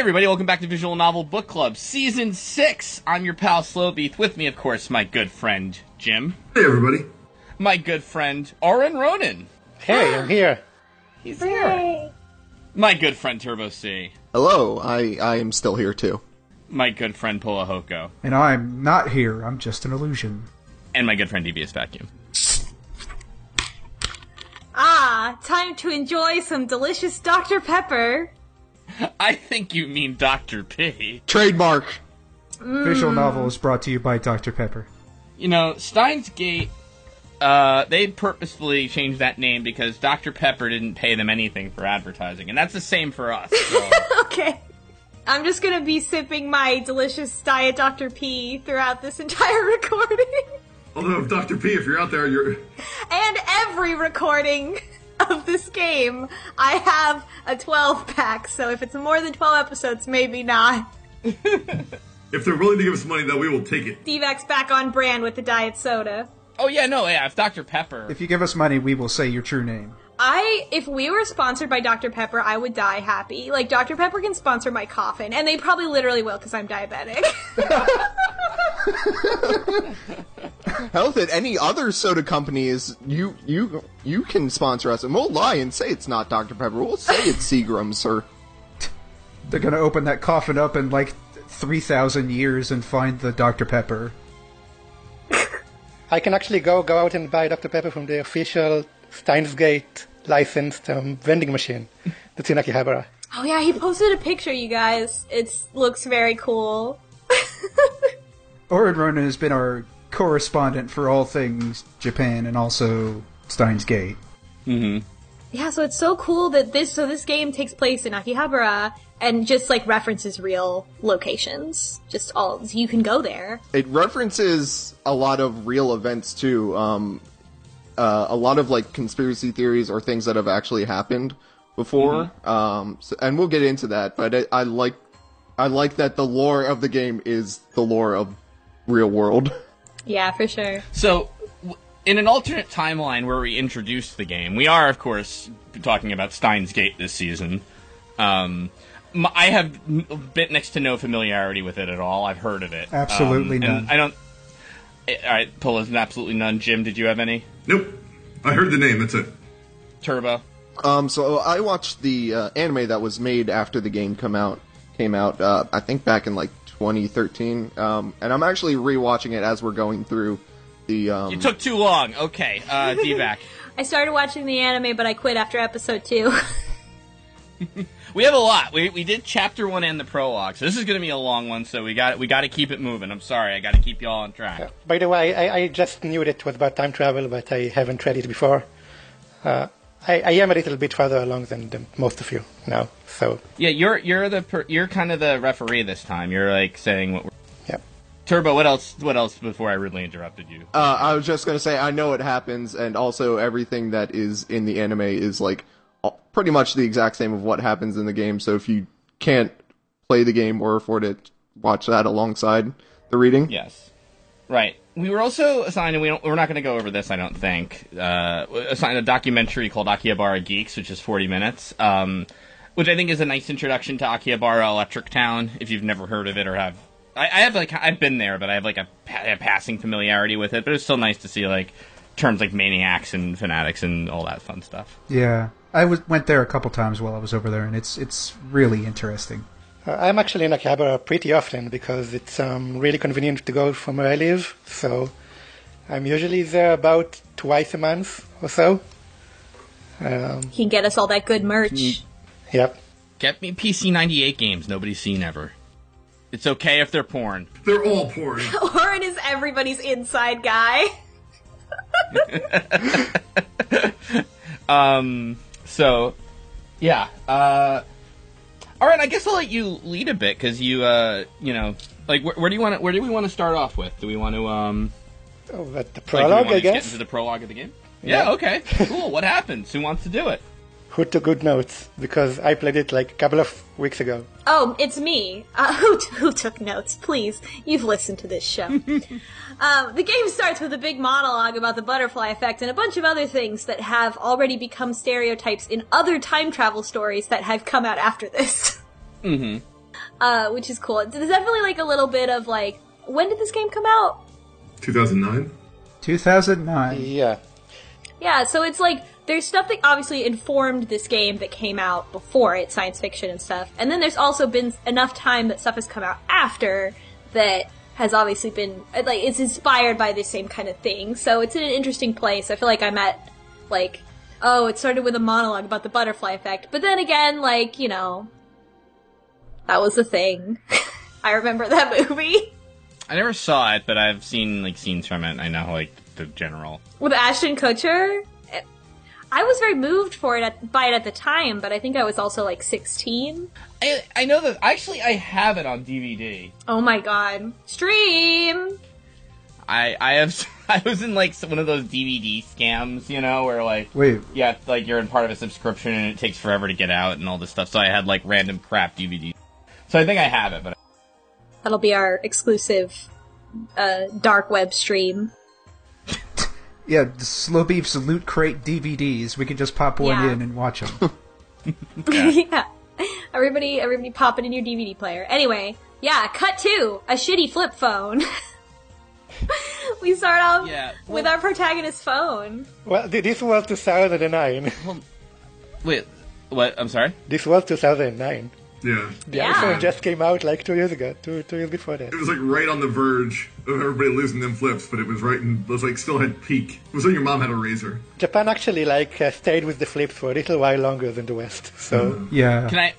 Hey everybody, welcome back to Visual Novel Book Club, Season 6. I'm your pal Slowbeef. With me, of course, my good friend Jim. Hey, everybody. My good friend Oren Ronan. Hey, I'm here. He's here. My good friend Turbo C. Hello, I, I am still here too. My good friend Polahoko. And I'm not here, I'm just an illusion. And my good friend Devious Vacuum. Ah, time to enjoy some delicious Dr. Pepper. I think you mean Dr. P. Trademark. Visual novel is brought to you by Dr. Pepper. You know, Steins Gate, uh, they purposefully changed that name because Dr. Pepper didn't pay them anything for advertising, and that's the same for us. So. Okay. I'm just gonna be sipping my delicious Diet Dr. P throughout this entire recording. Although, if Dr. P, if you're out there, you're. and every recording of this game, I have a 12 pack, so if it's more than 12 episodes, maybe not. If they're willing to give us money, though, we will take it. D-Vax back on brand with the diet soda. oh yeah, no, yeah, if Dr. Pepper. If you give us money, we will say your true name. I, if we were sponsored by Dr. Pepper, I would die happy. Like, Dr. Pepper can sponsor my coffin, and they probably literally will because I'm diabetic. Hell, if any other soda company is you you you can sponsor us, and we'll lie and say it's not Dr Pepper. We'll say it's Seagram's or They're gonna open that coffin up in like 3,000 years and find the Dr. Pepper. I can actually go go out and buy Dr. Pepper from the official Steins Gate licensed um, vending machine that's in Akihabara. oh yeah, he posted a picture, you guys. It looks very cool. Oren Ronan has been our correspondent for all things Japan and also Steins Gate. Yeah, so it's so cool that this so this game takes place in Akihabara and just like references real locations. Just all you can go there. it references a lot of real events too. Um, uh, a lot of like conspiracy theories or things that have actually happened before. Um, so, and we'll get into that. But I, I like I like that the lore of the game is the lore of real world. Yeah, for sure. So, in an alternate timeline where we introduce the game, we are, of course, talking about Steins Gate this season. Um, m- I have n- a bit next to no familiarity with it at all. I've heard of it. Absolutely Um, none. I don't. All right, Pola's absolutely none. Jim, did you have any? Nope. I heard the name, that's it. Turbo. Um, so I watched the uh, anime that was made after the game come out came out. Uh, I think back in like 2013. Um, and I'm actually rewatching it as we're going through the. Um, You took too long. Okay, uh, D-Back. I started watching the anime, but I quit after episode two. we have a lot. We, we did chapter one and the prologue, so this is going to be a long one. So we got we got to keep it moving. I'm sorry, I got to keep you all on track. By the way, I, I just knew that it was about time travel, but I haven't read it before. Uh, I, I am a little bit further along than, than most of you now, so Yeah, you're you're the per, you're kind of the referee this time. You're like saying what. We're, yeah. Turbo, what else? What else before I rudely interrupted you? Uh, I was just gonna say I know it happens, and also everything that is in the anime is like all- pretty much the exact same of what happens in the game. So if you can't play the game or afford it, watch that alongside the reading. Yes, right. We were also assigned, and we don't, we're not going to go over this, I don't think. Uh, assigned a documentary called Akihabara Geeks, which is 40 minutes, um, which I think is a nice introduction to Akihabara Electric Town. If you've never heard of it or have, I, I have like I've been there, but I have like a, a passing familiarity with it. But it's still nice to see like terms like maniacs and fanatics and all that fun stuff. Yeah. I was, went there a couple times while I was over there, and it's it's really interesting. Uh, I'm actually in Akihabara pretty often because it's um, really convenient to go from where I live. So I'm usually there about twice a month or so. Um, he can get us all that good merch. yep. Get me PC 98 games nobody's seen ever. It's okay if they're porn. They're all porn. Oren is everybody's inside guy. Um. So, yeah. Uh. All right. I guess I'll let you lead a bit because you, uh, you know, like where, where do you want to? Where do we want to start off with? Do we want to, um, Oh, the like, prologue, wanna I just get guess. into the prologue of the game? Yeah. Yeah. okay. Cool. what happens? Who wants to do it? Who took good notes? Because I played it like a couple of weeks ago. Oh, it's me. Uh, who, t- who took notes? Please, you've listened to this show. um, the game starts with a big monologue about the butterfly effect and a bunch of other things that have already become stereotypes in other time travel stories that have come out after this. uh, which is cool. There's definitely like a little bit of like, when did this game come out? 2009. 2009. Yeah. Yeah, so it's like there's stuff that obviously informed this game that came out before it, science fiction and stuff. And then there's also been enough time that stuff has come out after that has obviously been like it's inspired by the same kind of thing. So it's in an interesting place. I feel like I'm at like oh, it started with a monologue about the butterfly effect. But then again, like, you know, that was a thing. I remember that movie I never saw it, but I've seen like scenes from it. and I know like the general. with Ashton Kutcher. I was very moved for it at, by it at the time, but I think I was also like 16. I I know that actually I have it on DVD. Oh my god. Stream! I I have I was in like one of those DVD scams, you know, where like Wait, yeah, like you're in part of a subscription and it takes forever to get out and all this stuff. So I had like random crap DVDs. So I think I have it, but That'll be our exclusive uh, dark web stream. Yeah, the Slowbeef's Loot Crate DVDs. We could just pop one Yeah. in and watch them. yeah. Everybody, everybody pop it in your DVD player. Anyway, yeah, cut to a shitty flip phone. we start off Yeah, with our protagonist's phone. Well, this was 2009. wait, what? I'm sorry. this was 2009. Yeah. The Yeah. iPhone just came out like two years ago, two two years before that. It was like right on the verge of everybody losing them flips, but it was right in, it was like still had peak. It was like your mom had a razor. Japan actually like uh, stayed with the flips for a little while longer than the West. So Yeah. Can I?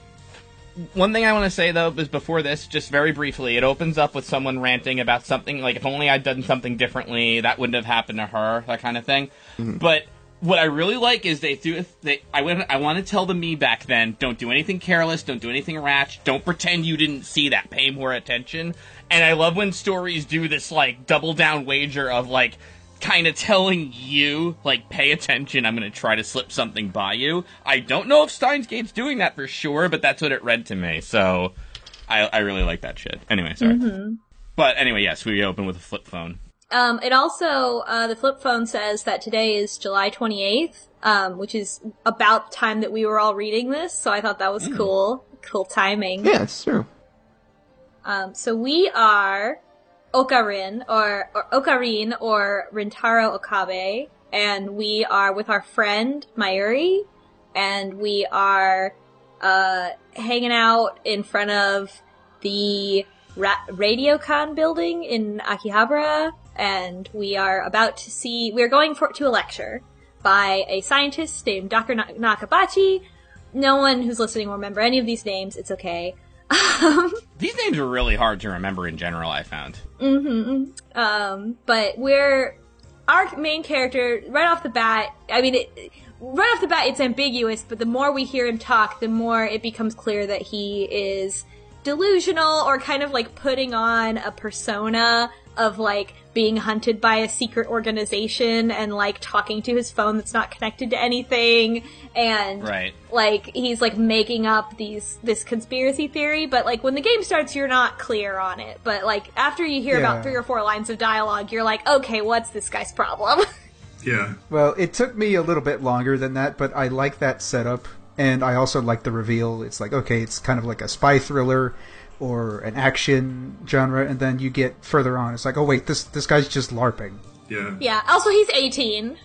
One thing I want to say though is before this, just very briefly, it opens up with someone ranting about something like if only I'd done something differently, that wouldn't have happened to her, that kind of thing. But what I really like is they do. They I went. I want to tell the me back then. Don't do anything careless. Don't do anything rash. Don't pretend you didn't see that. Pay more attention. And I love when stories do this like double down wager of like kind of telling you, like, pay attention, I'm going to try to slip something by you. I don't know if Steins Gate's doing that for sure, but that's what it read to me, so I, I really like that shit. Anyway, sorry. Mm-hmm. But anyway, yes, we open with a flip phone. Um, it also, uh, the flip phone says that today is July 28th, um, which is about the time that we were all reading this, so I thought that was cool. Cool timing. Yeah, it's true. Um, so we are Okarin, or, or Okarin, or Rintaro Okabe, and we are with our friend Mayuri, and we are, uh, hanging out in front of the Ra- Radiocon building in Akihabara, and we are about to see, we're going for, to a lecture by a scientist named Dr. Nakabachi. No one who's listening will remember any of these names, it's okay. These names are really hard to remember in general, I found. Mm-hmm. Um, but we're our main character right off the bat. I mean, it, right off the bat, it's ambiguous. But the more we hear him talk, the more it becomes clear that he is delusional or kind of like putting on a persona of like being hunted by a secret organization and like talking to his phone that's not connected to anything and Right. like he's like making up these this conspiracy theory but like when the game starts you're not clear on it but like after you hear Yeah. about three or four lines of dialogue you're like okay what's this guy's problem Yeah. Well, it took me a little bit longer than that, but I like that setup, and I also like the reveal. It's like, okay, it's kind of like a spy thriller or an action genre, and then you get further on. It's like, oh wait, this this guy's just larping. Yeah. yeah also he's 18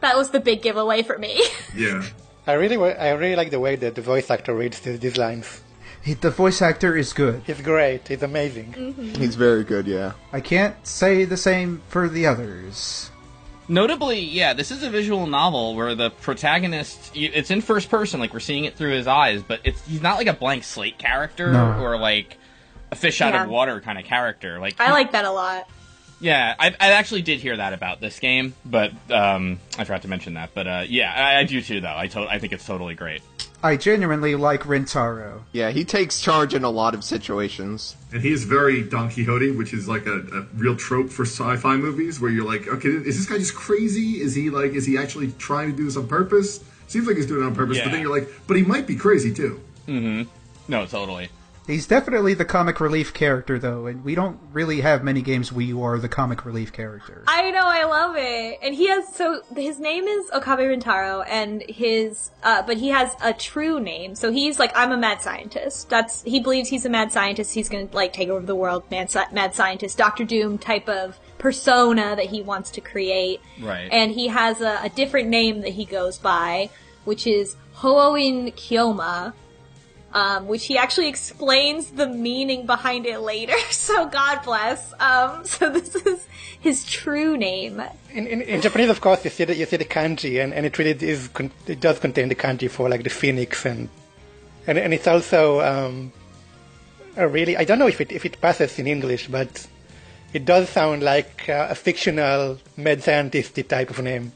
that was the big giveaway for me Yeah. I really, I really like the way that the voice actor reads these, these lines. He, the voice actor is good. He's great. He's amazing. Mm-hmm. He's very good, yeah. I can't say the same for the others. Notably, yeah, this is a visual novel where the protagonist it's in first person, like we're seeing it through his eyes, but it's he's not like a blank slate character No. or like a fish out Yeah. of water kind of character. Like i like that a lot Yeah, I, I actually did hear that about this game, but um, I forgot to mention that. But uh, yeah, I, I do too, though. I to- I think it's totally great. I genuinely like Rintaro. Yeah, he takes charge in a lot of situations. And he is very Don Quixote, which is like a, a real trope for sci-fi movies, where you're like, okay, is this guy just crazy? Is he like, is he actually trying to do this on purpose? Seems like he's doing it on purpose, but then you're like, but he might be crazy too. Mm-hmm. No, totally. He's definitely the comic relief character, though, and we don't really have many games where you are the comic relief character. I know, I love it. And he has, so, his name is Okabe Rintaro, and his, uh, but he has a true name. So he's like, I'm a mad scientist. That's, he believes he's a mad scientist. He's gonna, like, take over the world, mad, mad scientist, Doctor Doom type of persona that he wants to create. Right. And he has a, a different name that he goes by, which is Hououin Kyouma, um, which he actually explains the meaning behind it later. So God bless. Um, so this is his true name. In, in, in Japanese, of course, you see the, you see the kanji, and, and it really is it does contain the kanji for like the phoenix, and and, and it's also um, a really I don't know if it if it passes in English, but it does sound like uh, a fictional mad scientist type of name.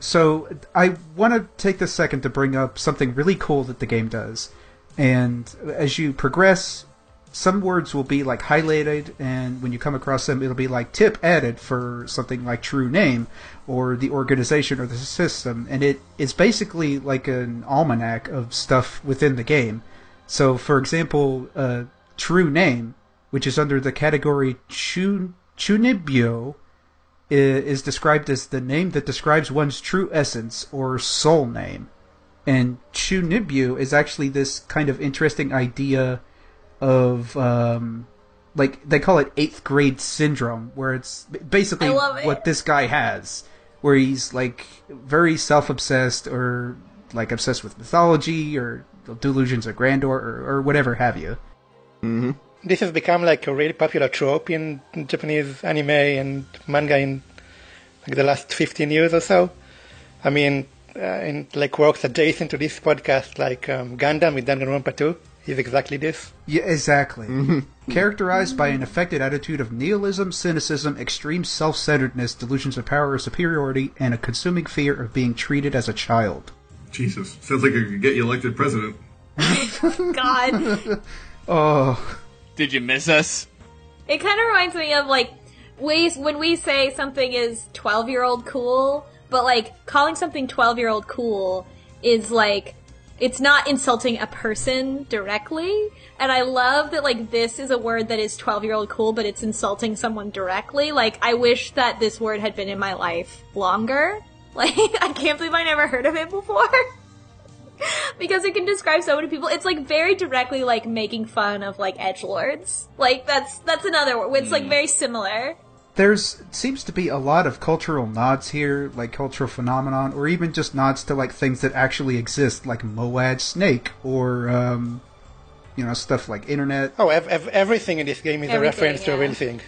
So I want to take this second to bring up something really cool that the game does. And as you progress, some words will be like highlighted, and when you come across them, it'll be like tip added for something like true name or the organization or the system. And it is basically like an almanac of stuff within the game. So, for example, uh, true name, which is under the category Chun- Chunibyo, is described as the name that describes one's true essence or soul name. And Chunibyo is actually this kind of interesting idea of, um, like, they call it eighth grade syndrome, where it's basically it. what this guy has, where he's, like, very self obsessed or, like, obsessed with mythology or delusions of grandeur or, or whatever have you. This has become like a really popular trope in Japanese anime and manga in like the last 15 years or so. I mean, uh, in like works adjacent to this podcast, like um, Gundham with Danganronpa 2, is exactly this. Yeah, exactly. Characterized by an affected attitude of nihilism, cynicism, extreme self centeredness, delusions of power or superiority, and a consuming fear of being treated as a child. Jesus, sounds like it could get you elected president. God. Oh, Did you miss us? It kind of reminds me of like ways when we say something is 12 year old cool, but like calling something 12 year old cool is like it's not insulting a person directly. And I love that like this is a word that is 12 year old cool, but it's insulting someone directly. Like I wish that this word had been in my life longer. Like I can't believe I never heard of it before. because it can describe so many people. It's like very directly like making fun of like edge lords. Like that's that's another word. It's like mm. very similar. There's seems to be a lot of cultural nods here, like cultural phenomenon, or even just nods to like things that actually exist, like Moad Snake, or um, you know stuff like internet. Oh, ev- ev- everything in this game is a Everything, reference to a yeah. real thing.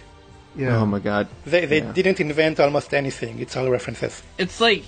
Yeah. Oh my god. They, they Yeah. didn't invent almost anything. It's all references. It's like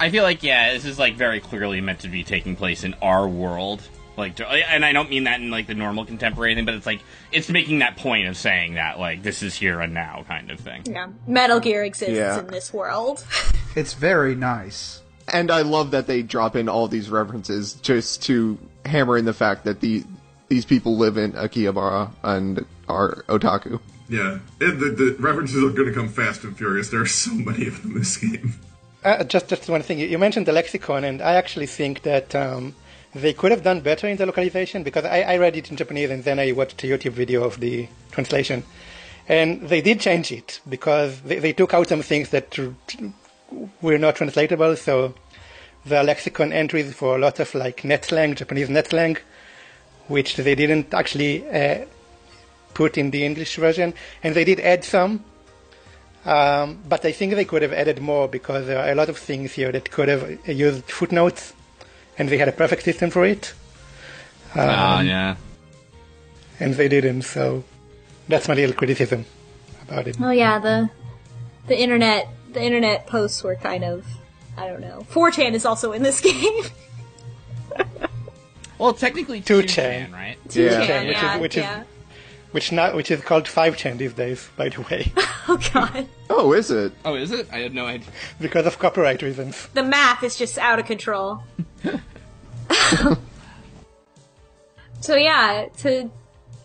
I feel like yeah, this is like very clearly meant to be taking place in our world. Like, and I don't mean that in like the normal contemporary thing, but it's like it's making that point of saying that like this is here and now kind of thing. Yeah. Metal Gear exists Yeah. in this world. It's very nice. And I love that they drop in all these references just to hammer in the fact that the these people live in Akihabara and are otaku. Yeah, and the, the references are going to come fast and furious. There are so many of them in this game. Uh, just, just one thing. You you mentioned the lexicon, and I actually think that um, they could have done better in the localization because I, I read it in Japanese and then I watched a YouTube video of the translation. And they did change it because they, they took out some things that were not translatable. So the lexicon entries for a lot of like net slang, Japanese net slang, which they didn't actually uh, put in the English version. And they did add some, um, but I think they could have added more because there are a lot of things here that could have used footnotes, and they had a perfect system for it, Ah, yeah. and they didn't. So that's my little criticism about it. oh yeah, the the internet the internet posts were kind of I don't know. 4chan is also in this game. Well, technically 2chan. 2chan, right? Yeah. 2chan, which is- yeah, which is- Which now, which is called 5chan these days, by the way, Oh god. Oh, is it? Oh, is it? I had no idea. because of copyright reasons. The math is just out of control. So yeah, to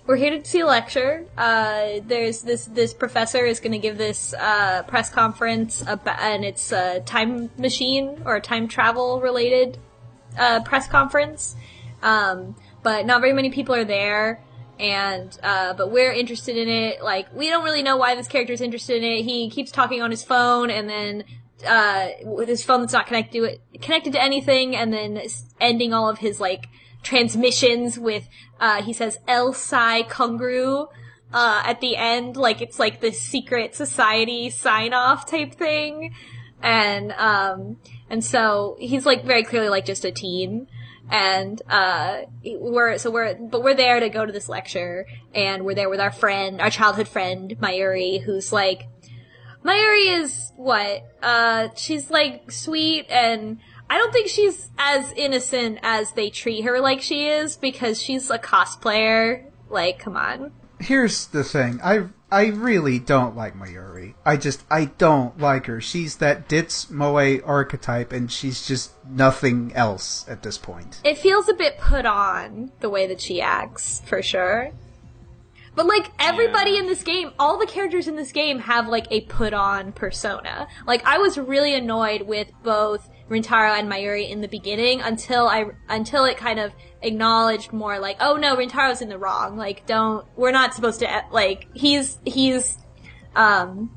we're here to see a lecture. Uh, there's this this professor is going to give this uh, press conference about, and it's a time machine or a time travel related uh, press conference. Um, but not very many people are there, and uh, but we're interested in it. Like we don't really know why this character is interested in it. He keeps talking on his phone, and then uh, with his phone that's not connected to it, connected to anything, and then ending all of his like transmissions with uh, he says El Psy Kongroo uh, at the end, like it's like this secret society sign off type thing, and um, and so he's like very clearly like just a teen. And uh we're so we're but we're there to go to this lecture and we're there with our friend our childhood friend mayuri who's like mayuri is what uh she's like sweet and i don't think she's as innocent as they treat her like she is because she's a cosplayer like come on Here's the thing. I I really don't like Mayuri. I just I don't like her. She's that ditz moe archetype, and she's just nothing else at this point. it feels a bit put on the way that she acts for sure but like everybody in this game all the characters in this game have like a put on persona like i was really annoyed with both rintaro and mayuri in the beginning until i until it kind of acknowledged more like oh no rintaro's in the wrong like don't we're not supposed to like he's he's um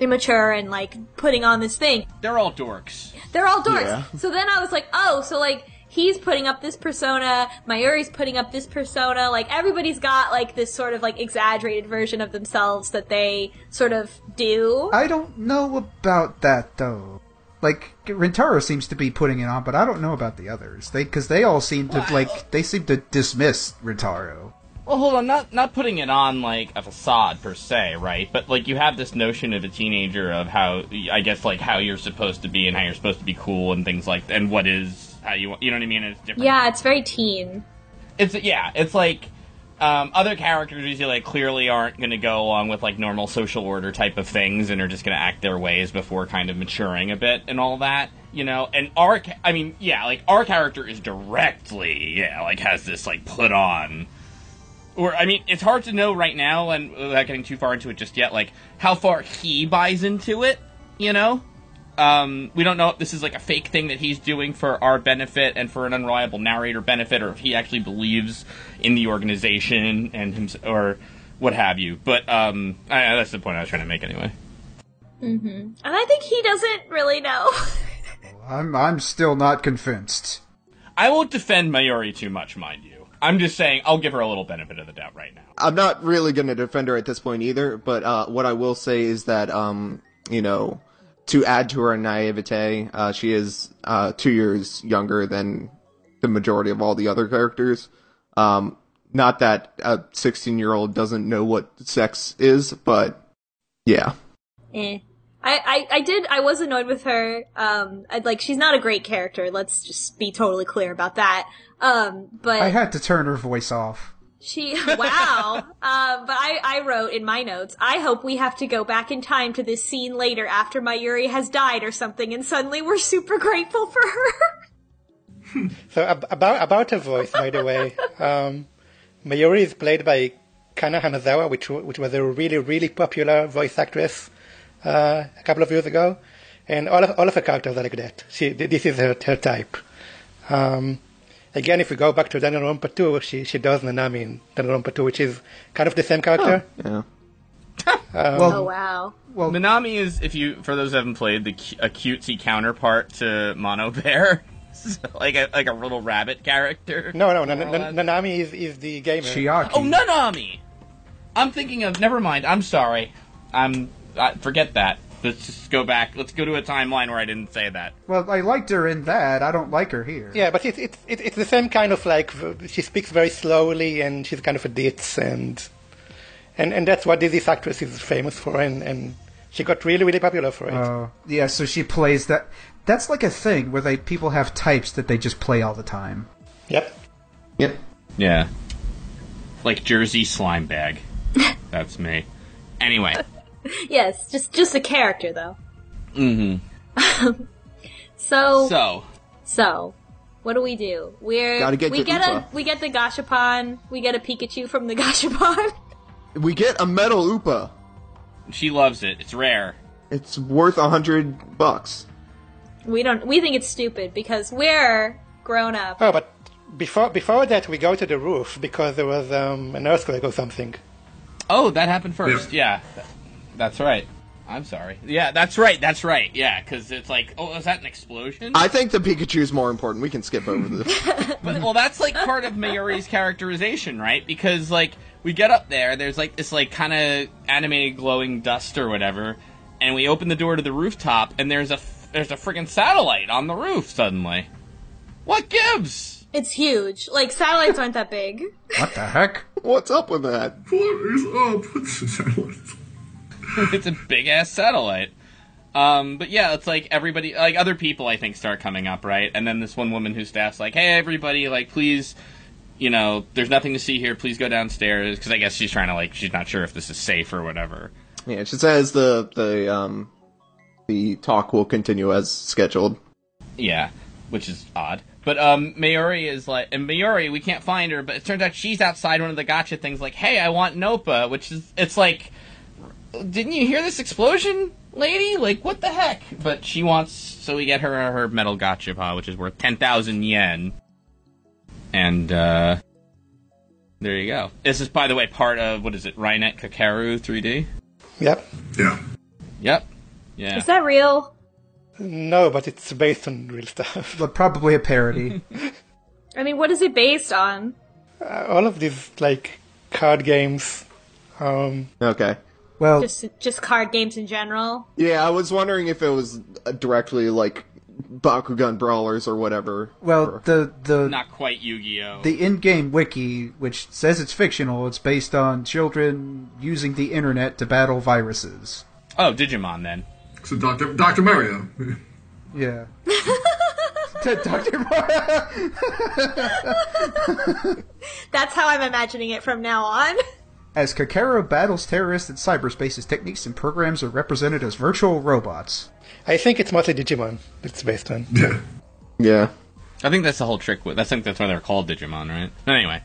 immature and like putting on this thing They're all dorks. they're all dorks. Yeah. So then I was like, oh, so like he's putting up this persona, Mayuri's putting up this persona, like everybody's got like this sort of like exaggerated version of themselves that they sort of do. I don't know about that though. Like Rintaro seems to be putting it on, but I don't know about the others. They because they all seem to like they seem to dismiss Rintaro. Well, hold on, not not putting it on like a facade per se, right? But like you have this notion of a teenager of how I guess like how you're supposed to be and how you're supposed to be cool and things like and what is how you want. You know what I mean? It's different. yeah, it's very teen. it's yeah, it's like um, other characters usually like clearly aren't going to go along with like normal social order type of things and are just going to act their ways before kind of maturing a bit and all that, you know. And our, I mean, yeah, like our character is directly, yeah, like has this like put on. Or I mean, it's hard to know right now, and without getting too far into it just yet, like how far he buys into it, you know. Um, we don't know if this is like a fake thing that he's doing for our benefit and for an unreliable narrator benefit, or if he actually believes in the organization and him, or what have you. But um, I, that's the point I was trying to make anyway. And I think he doesn't really know. I'm I'm still not convinced. I won't defend Mayuri too much, mind you. I'm just saying I'll give her a little benefit of the doubt right now. I'm not really going to defend her at this point either, but uh, what I will say is that, um, you know, to add to her naivete, uh, she is uh, two years younger than the majority of all the other characters. Um, not that a 16 year old doesn't know what sex is, but yeah. eh. I, I, I did, I was annoyed with her. Um, I'd like, she's not a great character. Let's just be totally clear about that. Um, but. I had to turn her voice off. She wow. um, but I, I wrote in my notes. I hope we have to go back in time to this scene later after Mayuri has died or something, and suddenly we're super grateful for her. So ab- about about her voice, by the way, um, Mayuri is played by Kana Hanazawa, which which was a really really popular voice actress uh, a couple of years ago, and all of all of her characters are like that. She this is her her type. Um, again, if we go back to Danganronpa 2, she she does Nanami in Danganronpa 2, which is kind of the same character. Oh. Yeah. Um, well, Oh wow. well, Nanami is, if you, for those who haven't played, the a cutesy counterpart to Mono Bear, like a like a little rabbit character. No, no, Nan- More Nan- Nanami uh, is is the gamer. Chiaki. Oh, Nanami! I'm thinking of. Never mind. I'm sorry. I'm. I, forget that. Let's just go back. Let's go to a timeline where I didn't say that. Well, I liked her in that. I don't like her here. Yeah, but it's it's it's it's the same kind of like she speaks very slowly and she's kind of a ditz and and and that's what this actress is famous for and and she got really really popular for it. Oh, yeah. So she plays that. That's like a thing where they people have types that they just play all the time. yep. Yep. Yeah. Like Jersey slime bag. That's me. Anyway. Yes, just just a character though. Mm-hmm. So so, So. what do we do? We're Gotta get we to get Upa. a we get the Gashapon. We get a Pikachu from the Gashapon. We get a metal Upa. She loves it. It's rare. It's worth a hundred bucks. we don't we think it's stupid because we're grown up. Oh, but before before that, we go to the roof because there was um, an earthquake or something. Oh, that happened first. Yeah, Th- that's right. I'm sorry. Yeah, that's right. That's right. Yeah, because it's like, oh, is that an explosion? I think the Pikachu's more important. We can skip over this. But, well, that's like part of Mayuri's characterization, right? Because like we get up there, there's like this like kind of animated glowing dust or whatever, and we open the door to the rooftop, and there's a f- there's a freaking satellite on the roof suddenly. What gives? It's huge. Like satellites aren't that big. What the heck? What's up with that? What is up with the satellites? it's a big ass satellite. Um, but yeah, it's like everybody, like other people, I think, start coming up, right? And then this one woman whose staff's like, "Hey, everybody, like, please, you know, there's nothing to see here. Please go downstairs." Because I guess she's trying to like, she's not sure if this is safe or whatever. Yeah, she says the the um the talk will continue as scheduled. Yeah, which is odd. But um, Mayuri is like, and Mayuri, we can't find her, but it turns out she's outside one of the gotcha things. Like, hey, I want Nopa, which is, it's like, didn't you hear this explosion, lady? Like, what the heck? But she wants, so we get her her metal gotcha paw, which is worth ten thousand yen. And uh, there you go. This is, by the way, part of what is it, Rainet Kakaru 3D? Yep. Yeah. Yep. Yeah. Is that real? No, but it's based on real stuff. But probably a parody. I mean, what is it based on? Uh, all of these like card games. Um, Okay. Well, Just just card games in general. Yeah, I was wondering if it was uh, directly like Bakugan brawlers or whatever. well, Or- the the Not quite Yu-Gi-Oh. the in-game wiki, which says it's fictional, it's based on children using the internet to battle viruses. oh, Digimon then. So Doctor Doctor Mario. Yeah. To Dr. Mar- That's how I'm imagining it from now on. As Kakaro battles terrorists in cyberspace, his techniques and programs are represented as virtual robots. I think it's mostly Digimon. It's based on. Yeah. yeah. I think that's the whole trick with. I think that's why they're called Digimon, right? But anyway,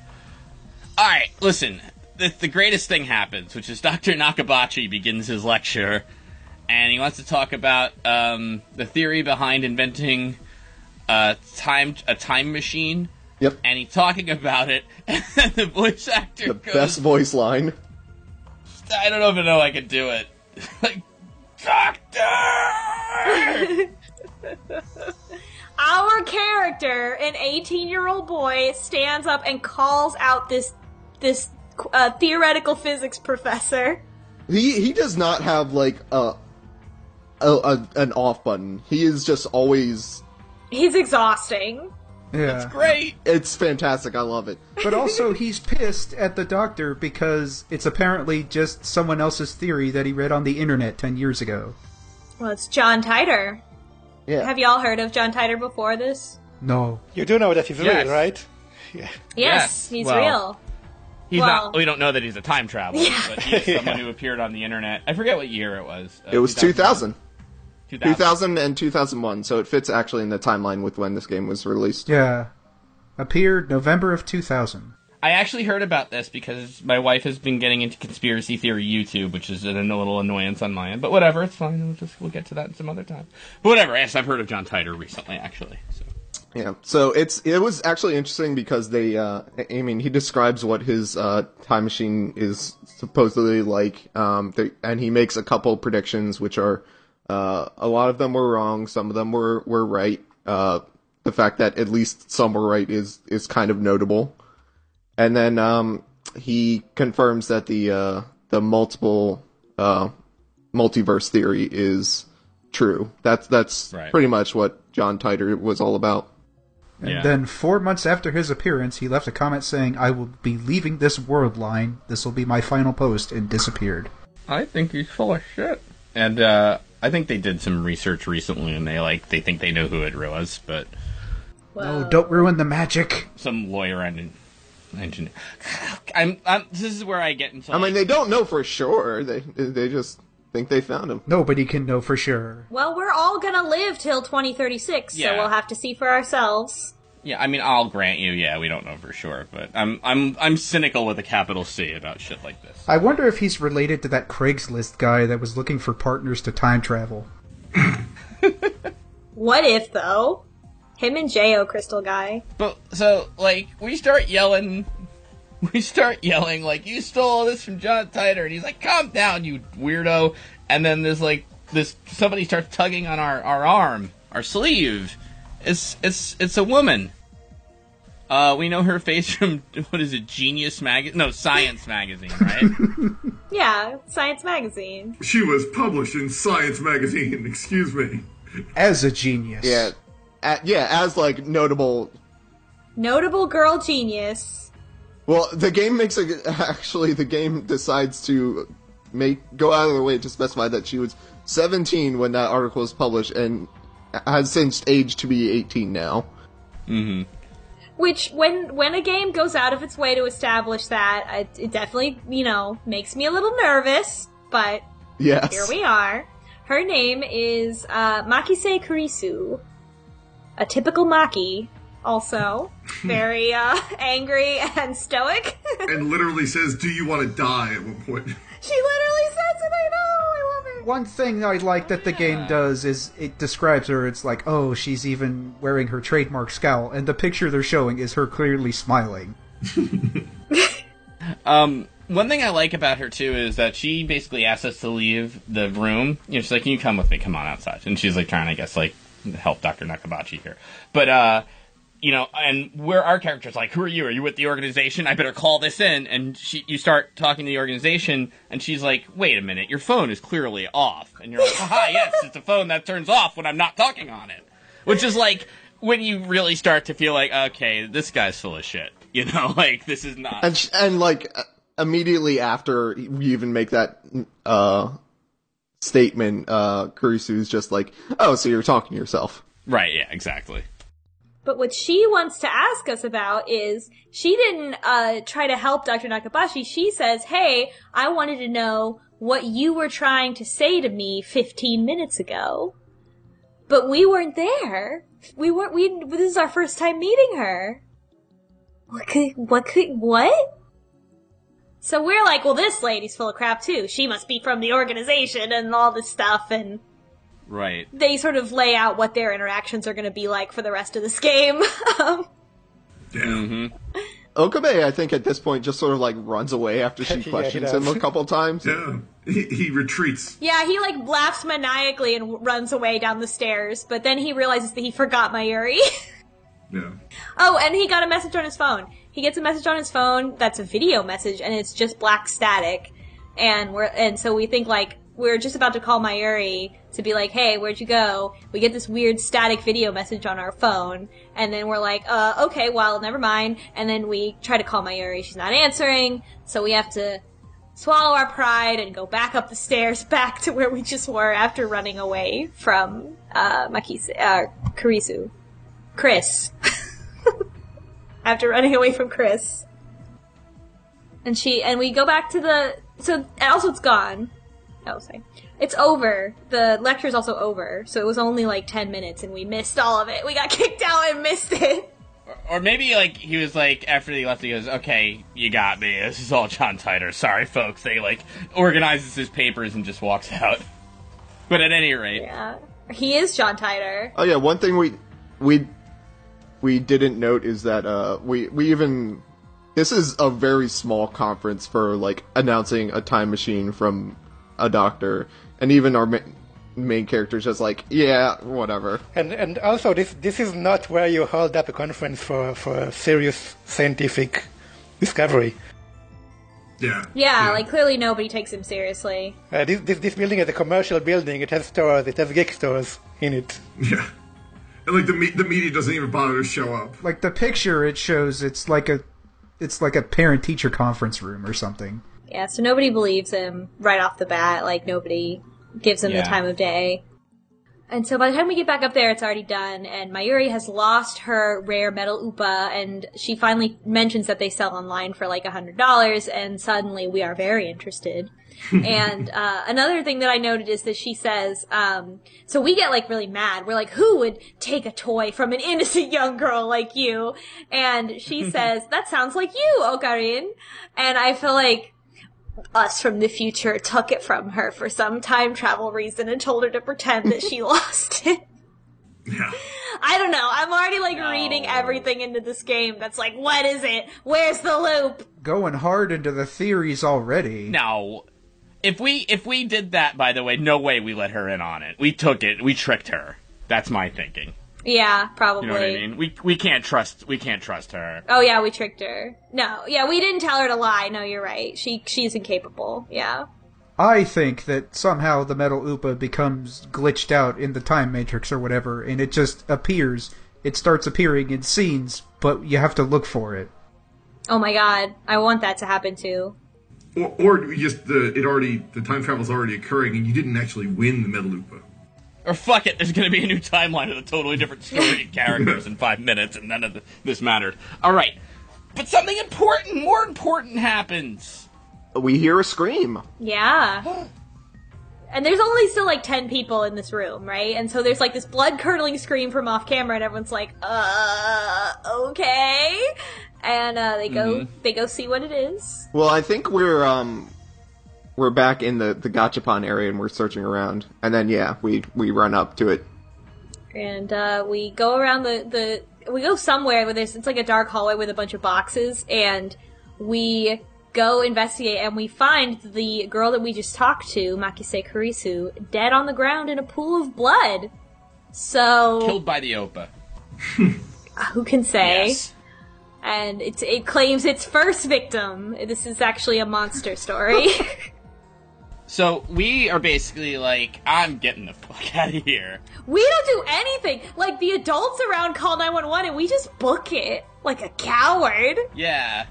all right. Listen, the, the greatest thing happens, which is Doctor Nakabachi begins his lecture, and he wants to talk about um, the theory behind inventing a time a time machine. Yep. And he's talking about it, and the voice actor The goes, best voice line. "I don't even know I can do it." like, Doctor. Our character, an 18 year old boy, stands up and calls out this this uh, theoretical physics professor. He he does not have like a, a, a an off button. He is just always. He's exhausting. Yeah. Great. It's fantastic. I love it. But also, he's pissed at the doctor because it's apparently just someone else's theory that he read on the internet 10 years ago. Well, it's John Titor. Yeah. Have y'all heard of John Titor before this? No. You do know that he's Yes. real, right? Yeah. Yes, Yes, he's well- real. He's Well- not. We don't know that he's a time traveler, Yeah. but he's someone who appeared on the internet. I forget what year it was. Uh, It was 2000. 2000. 2000 and 2001, so it fits actually in the timeline with when this game was released. Yeah. Appeared November of 2000. I actually heard about this because my wife has been getting into conspiracy theory YouTube, which is a little annoyance on my end. But whatever, it's fine. We'll just we'll get to that some other time. But whatever. Yes, I've heard of John Titor recently, actually. So. Yeah. So it's it was actually interesting because they uh I mean he describes what his uh time machine is supposedly like um they, and he makes a couple predictions which are uh a lot of them were wrong, some of them were were right. Uh the fact that at least some were right is is kind of notable. And then um he confirms that the uh the multiple uh multiverse theory is true. That's that's Right. pretty much what John Titor was all about. And Yeah. then, four months after his appearance, he left a comment saying, I will be leaving this world line. This will be my final post, and disappeared. I think he's full of shit. And uh, I think they did some research recently, and they like they think they know who it was, but Whoa. Oh, don't ruin the magic. some lawyer and engineer. I'm, I'm. This is where I get into. I mean, they don't know for sure. They they just think they found him. Nobody can know for sure. Well, we're all gonna live till 2036, Yeah. so we'll have to see for ourselves. Yeah, I mean, I'll grant you. Yeah, we don't know for sure, but I'm I'm I'm cynical with a capital C about shit like this. I wonder if he's related to that Craigslist guy that was looking for partners to time travel. What if, though? Him and Jo Crystal Guy. But so like we start yelling, we start yelling like you stole all this from John Titor, and he's like, "Calm down, you weirdo!" And then there's like this somebody starts tugging on our our arm, our sleeve. It's it's it's a woman. Uh, we know her face from what is it, Genius magazine? No, Science magazine, right? Yeah, Science Magazine. She was published in Science magazine. Excuse me. As a genius. Yeah, a yeah, as like notable. Notable girl genius. Well, the game makes a actually the game decides to make go out of their way to specify that she was 17 when that article was published and has since aged to be 18 now. Which, when when a game goes out of its way to establish that, it, it definitely, you know, makes me a little nervous. But Yes. here we are. Her name is uh, Makise Kurisu, a typical Maki. Also, very uh, angry and stoic. And literally says, "Do you want to die?" At one point. she literally says it. I know. I. One thing I like that the game does is it describes her. It's like, oh, she's even wearing her trademark scowl, and the picture they're showing is her clearly smiling. Um, one thing I like about her too is that she basically asks us to leave the room. You know, she's like, "Can you come with me? Come on outside." And she's like trying, I guess, like help Doctor Nakabachi here. But uh, you know, and where our character's like, "Who are you? Are you with the organization? I better call this in." And she, you start talking to the organization, and she's like, "Wait a minute, your phone is clearly off." And you're like, "Haha, yes, it's a phone that turns off when I'm not talking on it." Which is like when you really start to feel like, okay, this guy's full of shit. You know, like this is not. and sh- and like uh, immediately after we even make that uh statement, uh Kurisu's just like, "Oh, so you're talking to yourself." Right, yeah, exactly. But what she wants to ask us about is she didn't uh, try to help Dr. Nakabachi. She says, "Hey, I wanted to know what you were trying to say to me 15 minutes ago." But we weren't there. We weren't. We. This is our first time meeting her. What could? What could? What? So we're like, well, this lady's full of crap too. She must be from the organization and all this stuff. And Right. they sort of lay out what their interactions are going to be like for the rest of this game. um, Yeah. Okabe, I think at this point just sort of like runs away after she questions does. him a couple times. Yeah. He, he retreats. Yeah, he like laughs maniacally and runs away down the stairs, but then he realizes that he forgot Mayuri. Yeah. oh, and he got a message on his phone. He gets a message on his phone that's a video message and it's just black static. And we're and so we think like we're just about to call Mayuri to be like, "Hey, where'd you go?" We get this weird static video message on our phone, and then we're like, "Uh, okay, well, never mind." And then we try to call Mayuri, she's not answering, so we have to swallow our pride and go back up the stairs back to where we just were after running away from uh, Makise, uh, Kurisu. Chris. after running away from Chris. And she, and we go back to the, so, also it's gone. Oh, sorry. It's over. The lecture's also over, so it was only like 10 minutes and we missed all of it. We got kicked out and missed it. Or maybe like he was like after he left, he goes, "Okay, you got me. This is all John Titor. Sorry, folks." They like organizes his papers and just walks out. But at any rate, Yeah. He is John Titor. Oh yeah, one thing we we we didn't note is that uh we we even this is a very small conference for like announcing a time machine from a doctor, and even our ma- main character's just like, yeah, whatever. And and also this this is not where you hold up a conference for for a serious scientific discovery. Yeah. Yeah, like clearly nobody takes him seriously. Uh, this, this this building is a commercial building. It has stores. It has geek stores in it. Yeah. And like the me- the media doesn't even bother to show up. Like the picture it shows, it's like a, it's like a parent teacher conference room or something. Yeah, so nobody believes him right off the bat. Like nobody gives him Yeah. the time of day. And so by the time we get back up there, it's already done, and Mayuri has lost her rare metal upa, and she finally mentions that they sell online for like a hundred dollars, and suddenly we are very interested. and uh, another thing that I noted is that she says, um, so we get like really mad. We're like, who would take a toy from an innocent young girl like you? And she says, that sounds like you, Okarin. And I feel like us from the future took it from her for some time travel reason and told her to pretend that she lost it. Yeah. I don't know. I'm already like reading everything into this game. That's like, what is it? Where's the loop? Going hard into the theories already. No. If we if we did that, by the way, no way we let her in on it. We took it. We tricked her. That's my thinking. Yeah, probably. You know what I mean? We we can't trust we can't trust her. Oh yeah, we tricked her. No, yeah, we didn't tell her to lie. No, you're right. She she's incapable. Yeah. I think that somehow the metal Upa becomes glitched out in the time matrix or whatever, and it just appears. It starts appearing in scenes, but you have to look for it. Oh my god, I want that to happen too. Or, or you just the it already the time travel's already occurring and you didn't actually win the Metal Upa. Or fuck it, there's gonna be a new timeline with a totally different story and characters in five minutes, and none of the, this mattered. All right, but something important, more important, happens. We hear a scream. Yeah. And there's only still like 10 people in this room, right? And so there's like this blood curdling scream from off camera and everyone's like, uh, okay. And, uh, they go, they go see what it is. Well, I think we're um we're back in the the gachapon area and we're searching around, and then yeah, we we run up to it. And, uh, we go around the, the, we go somewhere where there's, it's like a dark hallway with a bunch of boxes and we go investigate and we find the girl that we just talked to, Makise Kurisu, dead on the ground in a pool of blood. So, Killed by the Upa. who can say? Yes. and it, it claims its first victim. This is actually a monster story. So we are basically like, I'm getting the fuck out of here. we don't do anything. Like the adults around call 911 and we just book it like a coward. Yeah.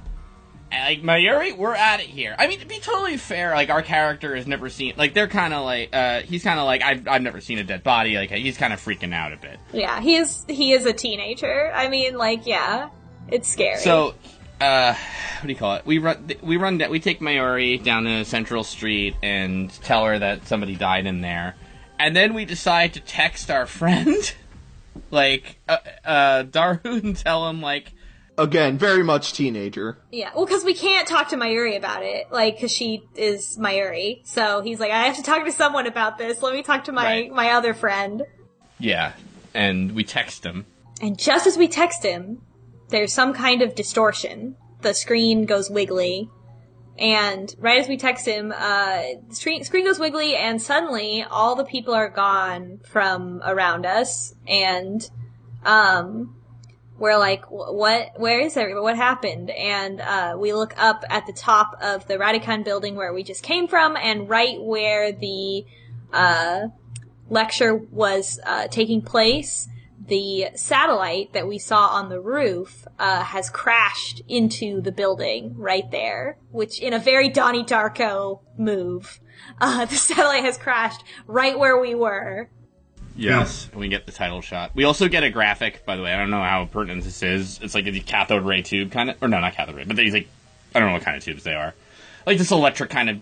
Like Mayuri, we're at it here. I mean, to be totally fair, like our character has never seen. Like they're kind of like, uh, he's kind of like, I've I've never seen a dead body. Like he's kind of freaking out a bit. Yeah, he is he is a teenager. I mean, like yeah, it's scary. So, uh, what do you call it? We run, we run, we take Mayuri down to Central Street and tell her that somebody died in there, and then we decide to text our friend, like, uh, uh Daru, and tell him like, Again, very much teenager. yeah, well, because we can't talk to Mayuri about it, like, because she is Mayuri. So he's like, I have to talk to someone about this. Let me talk to my Right. my other friend. yeah, and we text him. And just as we text him, there's some kind of distortion. The screen goes wiggly. And right as we text him, uh, screen, screen goes wiggly and suddenly all the people are gone from around us. And, um, we're like, what, where is everyone? What happened? And, uh, we look up at the top of the Radicon building where we just came from and right where the, uh, lecture was, uh, taking place, the satellite that we saw on the roof uh, has crashed into the building right there, which in a very Donnie Darko move, uh, the satellite has crashed right where we were. Yes. We get the title shot. We also get a graphic, by the way. I don't know how pertinent this is. It's like a cathode ray tube kind of, or no, not cathode ray, but these like, I don't know what kind of tubes they are. Like this electric kind of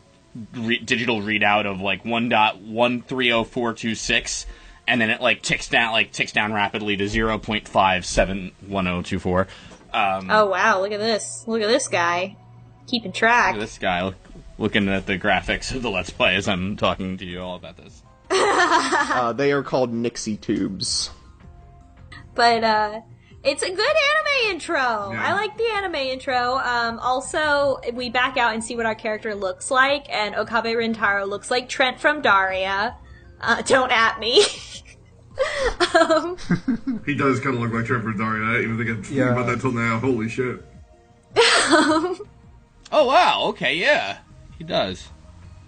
re- digital readout of like 1.130426 and then it like ticks down, like ticks down rapidly to zero point five seven one zero two four. Um, Oh wow, look at this. Look at this guy. Keeping track. this guy look, looking at the graphics of the Let's Play as I'm talking to you all about this. Uh, they are called Nixie tubes. But uh it's a good anime intro. I like the anime intro. Um also we back out and see what our character looks like and Okabe Rintaro looks like Trent from Daria. Uh don't at me. um He does kind of look like Trevor Daria. I didn't even think Yeah. about that till now. Holy shit. Oh wow, okay, yeah, he does.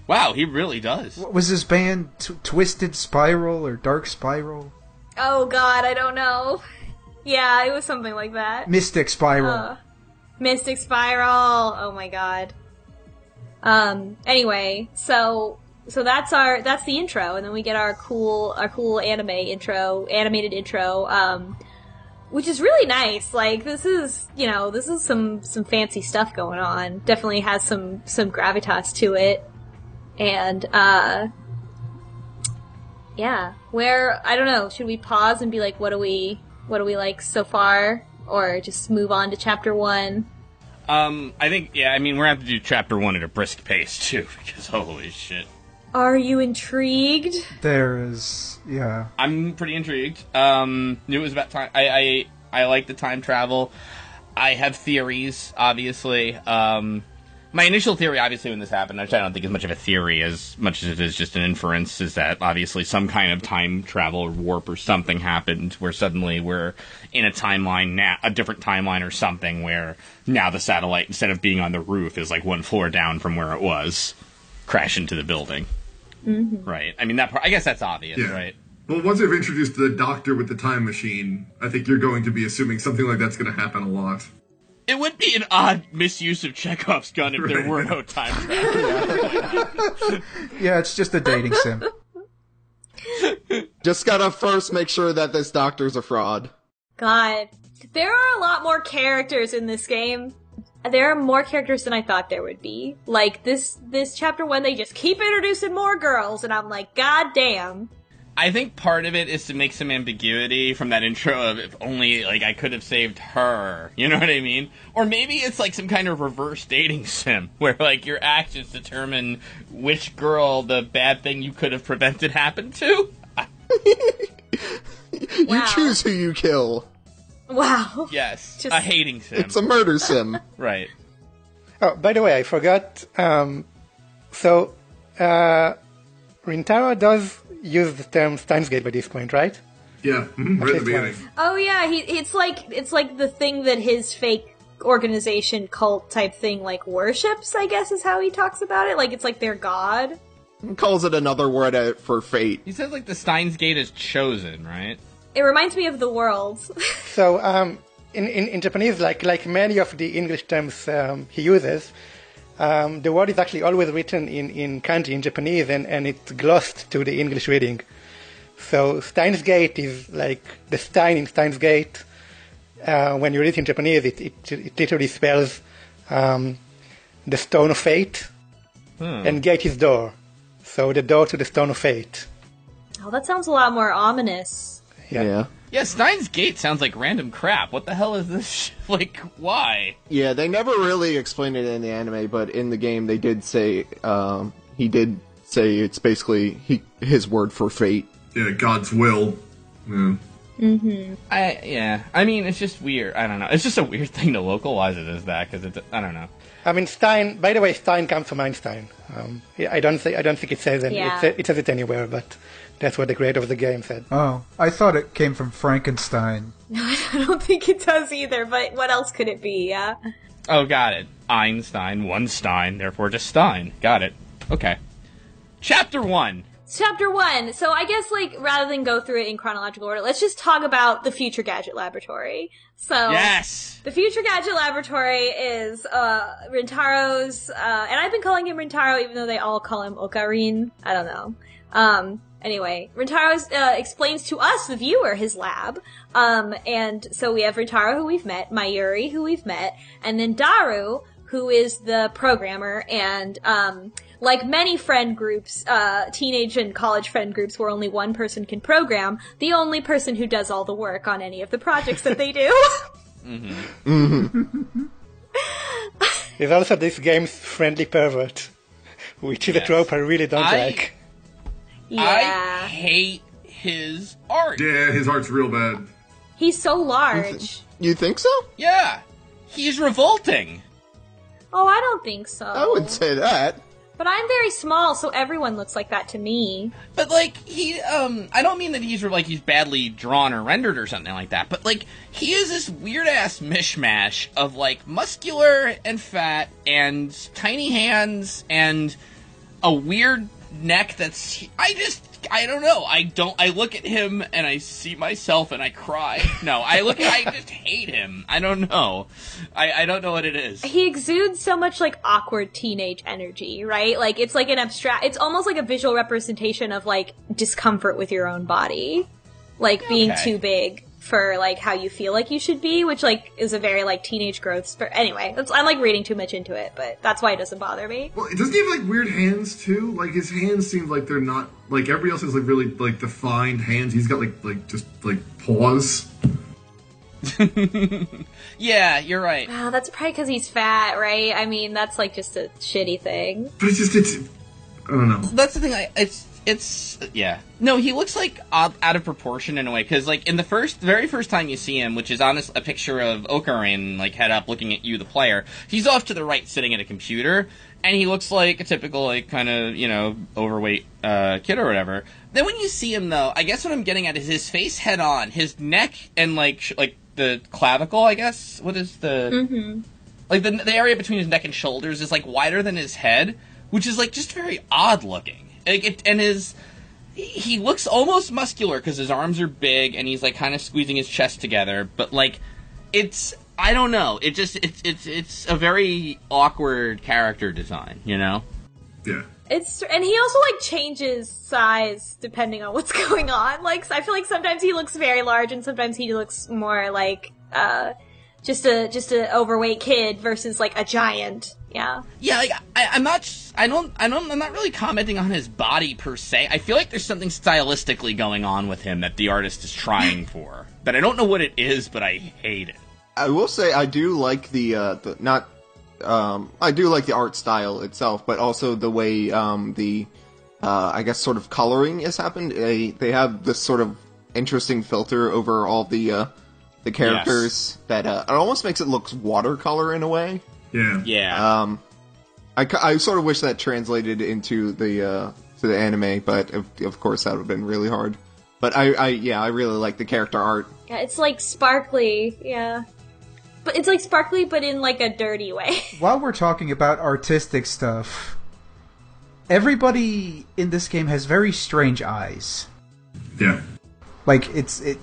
Wow, he really does. What was this band? T- Twisted Spiral or Dark Spiral? Oh god, I don't know. Yeah, it was something like that. Mystic Spiral. Uh, Mystic Spiral. Oh my god. Um. Anyway, so so that's our that's the intro, and then we get our cool our cool anime intro, animated intro. Um, which is really nice. Like this is you know this is some some fancy stuff going on. Definitely has some some gravitas to it, and uh. Yeah, where I don't know. Should we pause and be like, what do we, what do we like so far, or just move on to chapter one? Um, I think yeah. I mean, we're gonna have to do chapter one at a brisk pace too, because holy shit. Are you intrigued? There is, yeah. I'm pretty intrigued. Um, knew it was about time. I, I I like the time travel. I have theories, obviously. Um, my initial theory, obviously, when this happened, which I don't think is much of a theory as much as it is just an inference, is that obviously some kind of time travel or warp or something happened where suddenly we're in a timeline now, a different timeline or something where now the satellite, instead of being on the roof, is like one floor down from where it was, crash into the building. Mm-hmm. Right. I mean, that part, I guess that's obvious, Yeah. right? Well, once they've introduced the doctor with the time machine, I think you're going to be assuming something like that's going to happen a lot. It would be an odd misuse of Chekhov's gun if there were no time travel. Yeah, it's just a dating sim. Just gotta first make sure that this doctor's a fraud. God. There are a lot more characters in this game. There are more characters than I thought there would be. Like this this chapter one, they just keep introducing more girls, and I'm like, God damn. I think part of it is to make some ambiguity from that intro of if only like I could have saved her. You know what I mean? Or maybe it's like some kind of reverse dating sim where like your actions determine which girl the bad thing you could have prevented happened to. You Wow. choose who you kill. Wow. Yes, Just- a hating sim. It's a murder sim. right. Oh, by the way, I forgot. Um, so, uh, Rintaro does use the term Steins Gate by this point, right? Yeah, mhm, right at the beginning. once. Oh yeah, he it's like it's like the thing that his fake organization cult type thing like worships, I guess is how he talks about it. Like it's like their god. Calls it another word uh, for fate. He says like the Steins Gate is chosen, right? It reminds me of the world. So, um, in, in, in Japanese, like like many of the English terms um, he uses, um, the word is actually always written in, in kanji in Japanese, and, and it's glossed to the English reading. So Steins Gate is like the Stein in Steins Gate. Uh, when you read it in Japanese, it, it, it literally spells um, the Stone of Fate, and gate is door. So the door to the Stone of Fate. oh, that sounds a lot more ominous. Yeah. Yeah. Yeah, Steins Gate sounds like random crap. What the hell is this? sh- Like, why? Yeah, they never really explained it in the anime, but in the game they did say um, he did say it's basically he his word for fate. Yeah, God's will. Yeah. Mhm. I yeah. I mean, it's just weird. I don't know. It's just a weird thing to localize it as that because it's. I don't know. I mean, Stein. By the way, Stein comes from Einstein. Um, I don't think I don't think it says it. Yeah. It, it says it anywhere, but that's what the creator of the game said. Oh, I thought it came from Frankenstein. No, I don't think it does either, but what else could it be? Yeah. Oh, got it. Einstein, one Stein, therefore just Stein. Got it. Okay. Chapter one. Chapter one. So I guess like rather than go through it in chronological order, let's just talk about the Future Gadget Laboratory. So Yes. The Future Gadget Laboratory is uh, Rintaro's, uh, and I've been calling him Rintaro even though they all call him Okarin. I don't know. Um, anyway, Rintaro uh, explains to us, the viewer, his lab. Um, and so we have Rintaro, who we've met, Mayuri, who we've met, and then Daru, who is the programmer, and um, like many friend groups, uh, teenage and college friend groups where only one person can program, the only person who does all the work on any of the projects that they do. There's also this game's friendly pervert, which is a trope I really don't I- like. I hate his art. Yeah, his art's real bad. He's so large. You think so? Yeah. He's revolting. Oh, I don't think so. I would say that. But I'm very small, so everyone looks like that to me. But like he, um, I don't mean that he's like he's badly drawn or rendered or something like that. But like he is this weird ass mishmash of like muscular and fat and tiny hands and a weird neck. That's I just I don't know. I don't. I look at him and I see myself and I cry. No, I look. I just hate him. I don't know. I I don't know what it is. He exudes so much like awkward teenage energy, right? Like it's like an abstract, it's almost like a visual representation of like discomfort with your own body. Like being Okay. too big for like how you feel like you should be, which like is a very like teenage growth. Sp- anyway, that's, I'm like reading too much into it, but that's why it doesn't bother me. Well, it doesn't he have like weird hands too? Like his hands seem like they're not like everybody else has like really like defined hands. He's got like like just like paws. Yeah, you're right. Wow, that's probably because he's fat, right? I mean, that's like just a shitty thing. But it's just it's I don't know. That's the thing. I, it's it's yeah. No, he looks like out, out of proportion in a way because like in the first, very first time you see him, which is on this, a picture of Okarin like head up looking at you, the player. He's off to the right, sitting at a computer, and he looks like a typical like kind of you know overweight uh, kid or whatever. Then when you see him though, I guess what I'm getting at is his face head on, his neck and like sh- like the clavicle. I guess what is the Mm-hmm. like the the area between his neck and shoulders is like wider than his head, which is like just very odd looking. Like it, and his he looks almost muscular because his arms are big and he's like kind of squeezing his chest together. But like it's I don't know. It just it's it's it's a very awkward character design, you know. Yeah. It's and he also like changes size depending on what's going on. Like I feel like sometimes he looks very large and sometimes he looks more like uh just a just a overweight kid versus like a giant. Yeah. Yeah, like, I, I'm not. I don't. I don't. I'm not really commenting on his body per se. I feel like there's something stylistically going on with him that the artist is trying for. but I don't know what it is, but I hate it. I will say I do like the uh, the not um, I do like the art style itself, but also the way um, the uh, I guess sort of coloring has happened. They they have this sort of interesting filter over all the uh, the characters that uh, it almost makes it look watercolor in a way. Yeah. Yeah. Um, I, I sort of wish that translated into the uh, to the anime, but of, of course that would have been really hard. But I, I yeah I really like the character art. Yeah, it's like sparkly. Yeah. But it's like sparkly but in like a dirty way. While we're talking about artistic stuff, everybody in this game has very strange eyes. Yeah. Like it's it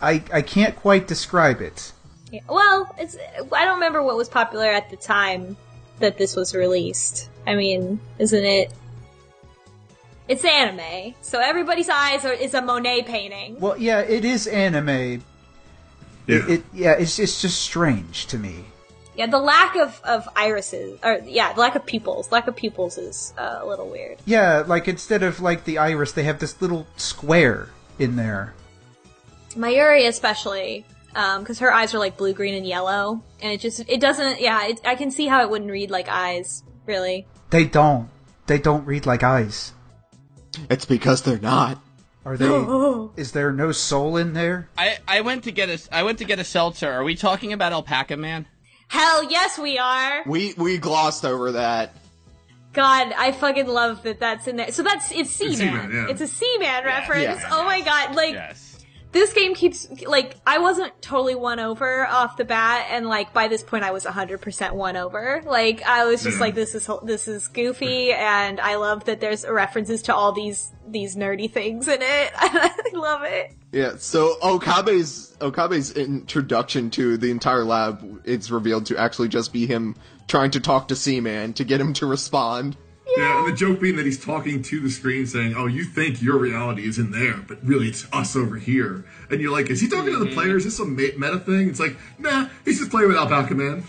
I I can't quite describe it. Yeah, Well, it's I don't remember what was popular at the time that this was released. I mean, isn't it? It's anime, so everybody's eyes are is a Monet painting. Well, yeah, it is anime. Yeah. It yeah, it's it's just strange to me. Yeah, the lack of of irises, or yeah, the lack of pupils, lack of pupils is uh, a little weird. Yeah, like instead of like the iris, they have this little square in there. Mayuri especially, Um, because her eyes are like blue, green, and yellow, and it just it doesn't. Yeah, it, I can see how it wouldn't read like eyes. Really, They don't. They don't read like eyes. It's because they're not. Are they? is there no soul in there? I, I went to get a I went to get a seltzer. Are we talking about Alpaca Man? hell yes, we are. We we glossed over that. God, I fucking love that that's in there. So that's it's Seaman. Seaman, yeah. It's a Seaman reference. Yeah. Oh my god, like Yes. This game keeps like I wasn't totally won over off the bat, and like by this point I was hundred percent won over. Like I was just hmm. like, this is this is goofy, and I love that there's references to all these these nerdy things in it. I love it. Yeah. So Okabe's Okabe's introduction to the entire lab it's revealed to actually just be him trying to talk to Seaman to get him to respond. Yeah, and the joke being that he's talking to the screen saying, Oh, you think your reality is in there, but really it's us over here. And you're like, Is he talking to the players? Is this some me- meta thing? It's like, Nah, he's just playing with Alpaca Man.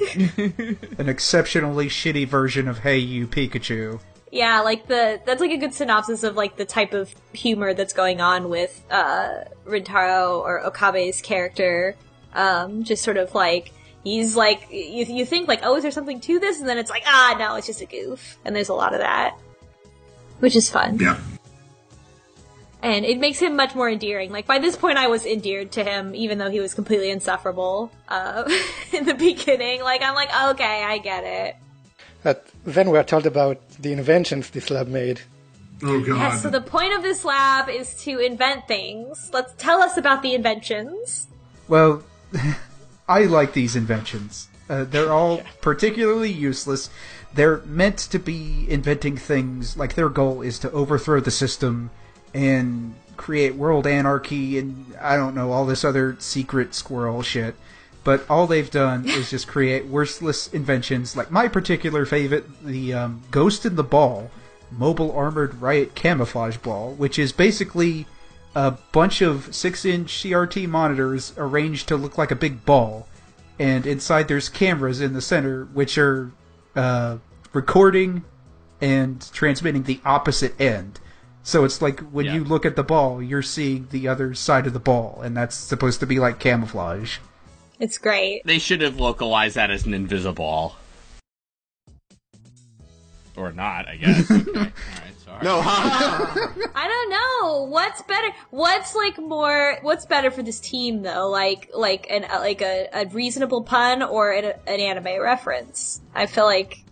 An exceptionally shitty version of Hey You Pikachu. Yeah, like the that's like a good synopsis of like the type of humor that's going on with uh Rintaro or Okabe's character. Um, just sort of like he's like you you think like oh is there something to this and then it's like ah no it's just a goof and there's a lot of that, which is fun Yeah. and it makes him much more endearing. Like by this point, I was endeared to him, even though he was completely insufferable uh, in the beginning. Like I'm like okay, I get it. But then we're told about the inventions this lab made. Oh god. Yeah, so the point of this lab is to invent things. Let's tell us about the inventions. Well, I like these inventions. Uh, they're all particularly useless. They're meant to be inventing things like their goal is to overthrow the system and create world anarchy and I don't know all this other secret squirrel shit. But all they've done is just create worthless inventions. Like my particular favorite, the um, Ghost in the Ball, mobile armored riot camouflage ball, which is basically a bunch of six inch CRT monitors arranged to look like a big ball, and inside there's cameras in the center which are uh, recording and transmitting the opposite end. So it's like when Yeah. you look at the ball, you're seeing the other side of the ball, and that's supposed to be like camouflage. It's great. They should have localized that as an invisible. or not, I guess. Okay. All right, sorry. No, ha I don't know what's better. What's like more? What's better for this team though? Like like an like a, a reasonable pun or an, an anime reference? I feel like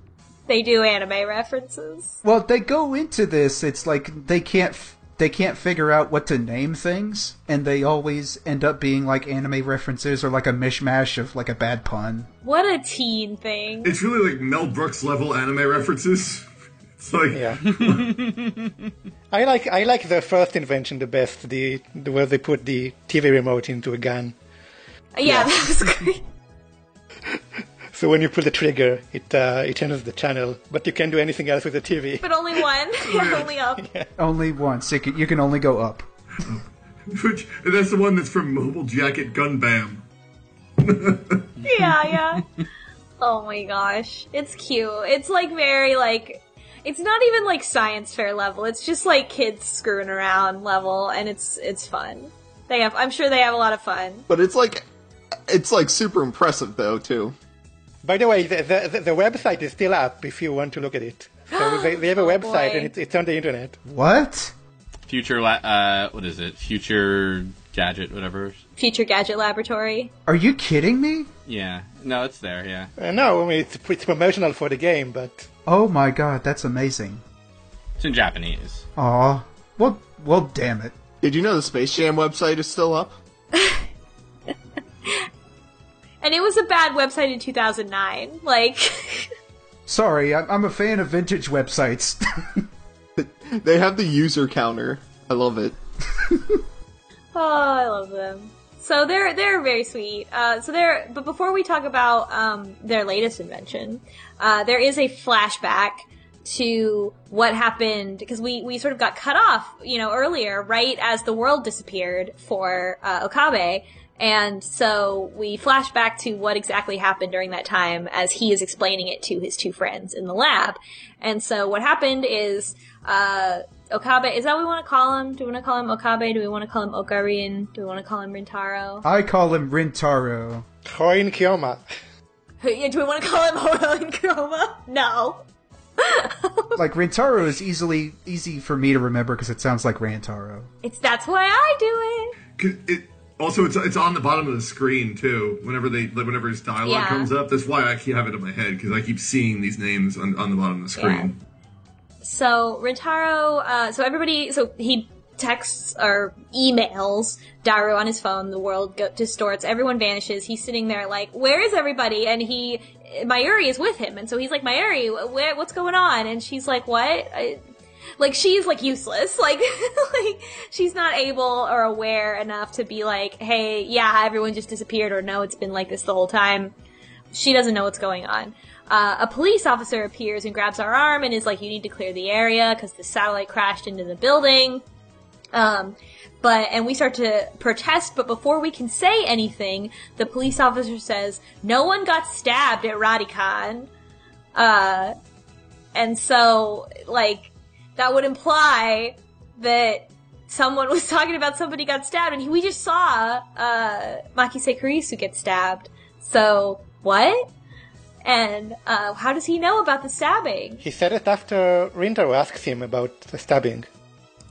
they do anime references. Well, they go into this. It's like they can't f- they can't figure out what to name things, and they always end up being like anime references or like a mishmash of like a bad pun. What a teen thing. It's really like Mel Brooks level anime references. It's like Yeah. I like I like the first invention the best, the, the where they put the TV remote into a gun. Yeah, that was great. So when you pull the trigger, it uh, it changes the channel, but you can't do anything else with the TV. But only one. only up. Only once. It can, you can only go up. which that's the one that's from Mobile Jacket Gun Bam. Yeah, yeah. Oh my gosh. It's cute. It's like very like it's not even like science fair level. It's just like kids screwing around level and it's it's fun. They have I'm sure they have a lot of fun. but it's like it's like super impressive though too. By the way, the, the, the, the website is still up if you want to look at it. So they, they have a Oh, website boy. and it's, it's on the internet. What? Future, la- uh, what is it? Future gadget, whatever. Future Gadget Laboratory. Are you kidding me? Yeah. No, it's there. Yeah. Uh, no, I mean, it's, it's promotional for the game, but Oh my god, that's amazing. It's in Japanese. Aw. Well, well, damn it. Did you know the Space Jam website is still up? And it was a bad website in 2009. Like Sorry, I'm, I'm a fan of vintage websites. They have the user counter. I love it. Oh, I love them. So they're they're very sweet. Uh, so they're but before we talk about um, their latest invention, uh, there is a flashback to what happened because we we sort of got cut off, you know, earlier, right as the world disappeared for uh, Okabe. And so we flash back to what exactly happened during that time as he is explaining it to his two friends in the lab. And so what happened is, uh, Okabe, is that what we want to call him? Do we want to call him Okabe? Do we want to call him Okarin? Do we want to call him Rintaro? I call him Rintaro. Hououin Kyouma. Yeah, Do we want to call him Horin Kuroma? No. Like Rintaro is easily easy for me to remember because it sounds like Rantaro. It's, that's why I do it. 'Cause it also it's it's on the bottom of the screen too. Whenever they like, whenever his dialogue Yeah. comes up, that's why I keep have it in my head because I keep seeing these names on, on the bottom of the screen. So Rintaro, uh, so everybody, so he texts or emails Daru on his phone. The world go- distorts. Everyone vanishes. He's sitting there like, where is everybody? And he, Mayuri is with him, and so he's like, Mayuri, wh- where, what's going on? And she's like, what? I, like she's like useless. Like, like she's not able or aware enough to be like, hey, yeah, everyone just disappeared, or no, it's been like this the whole time she doesn't know what's going on. Uh, a police officer appears and grabs our arm and is like, "You need to clear the area because the satellite crashed into the building." Um, but and we start to protest, but before we can say anything, the police officer says, "No one got stabbed at Radican." Uh, and so like that would imply that someone was talking about somebody got stabbed, and we just saw uh, Makise Kurisu get stabbed. So what? And uh, how does he know about the stabbing? He said it after Rintaro asked him about the stabbing.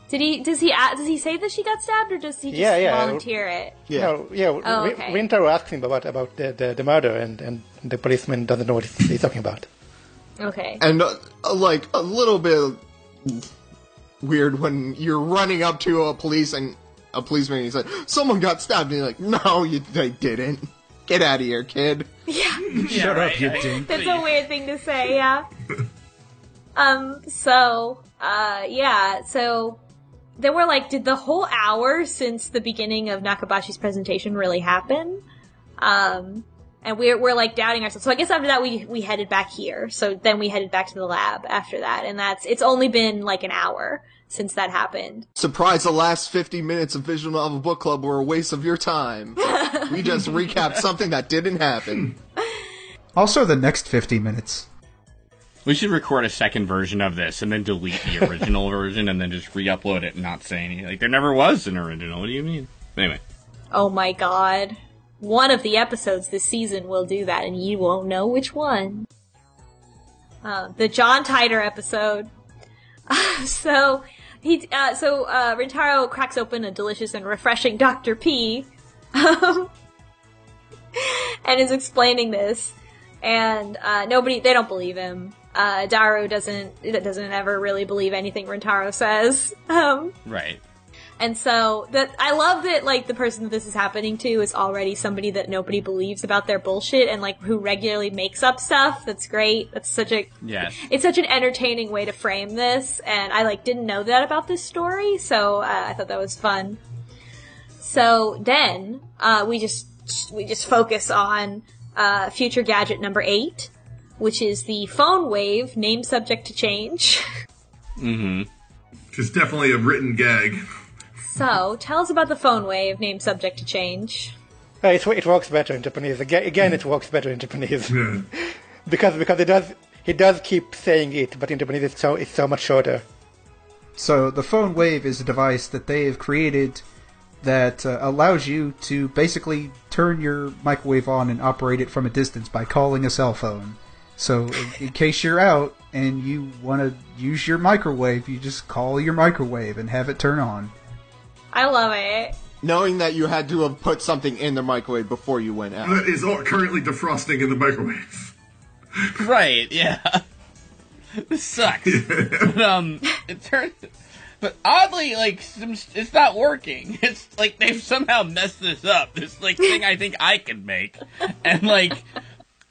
Did he? Does he? Does he say that she got stabbed, or does he just Yeah, yeah. volunteer it? Yeah. No, yeah, Oh, Rin- okay. Rintaro asked him about about the, the, the murder, and, and the policeman doesn't know what he's, he's talking about. Okay. and uh, like a little bit weird when you're running up to a police and a policeman and he's like, "Someone got stabbed," and you're like, "No, you they didn't. Get out of here, kid." Yeah. Shut up, you dink. That's a weird thing to say, yeah. um, so, uh, yeah, so there were like, did the whole hour since the beginning of Nakabachi's presentation really happen? Um, and we're, we're like doubting ourselves. So I guess after that we, we headed back here. So then we headed back to the lab after that. And that's, it's only been like an hour since that happened. Surprise! The last 50 minutes of Visual Novel Book Club were a waste of your time. we just recapped something that didn't happen. Also, the next 50 minutes. We should record a second version of this and then delete the original version and then just re-upload it and not say anything. Like there never was an original. What do you mean? Anyway, Oh my god. One of the episodes this season will do that and you won't know which one. uh, the John Titor episode. so he, uh, so uh, Rintaro cracks open a delicious and refreshing Dr. P, um, and is explaining this, and uh, nobody, they don't believe him. Uh, Daru doesn't doesn't ever really believe anything Rintaro says. Um, Right. and so that I love that like the person that this is happening to is already somebody that nobody believes about their bullshit and like who regularly makes up stuff. That's great. That's such a yeah. it's such an entertaining way to frame this and I like didn't know that about this story, so uh, I thought that was fun. So then uh, we just we just focus on uh, future gadget number eight, which is the phone wave, name subject to change. Which is definitely a written gag. so tell us about the phone wave, name subject to change. Uh, it, it works better in Japanese. Again, again, it works better in Japanese Yeah. because because it does he does keep saying it, but in Japanese it's so it's so much shorter. So the phone wave is a device that they have created that uh, allows you to basically turn your microwave on and operate it from a distance by calling a cell phone. So in, in case you're out and you want to use your microwave, you just call your microwave and have it turn on. I love it. Knowing that you had to have put something in the microwave before you went out. That is all currently defrosting in the microwave. Right, yeah. this sucks. but, um, it turns. But oddly, like, it's not working. It's like they've somehow messed this up. This like thing I think I can make, and like,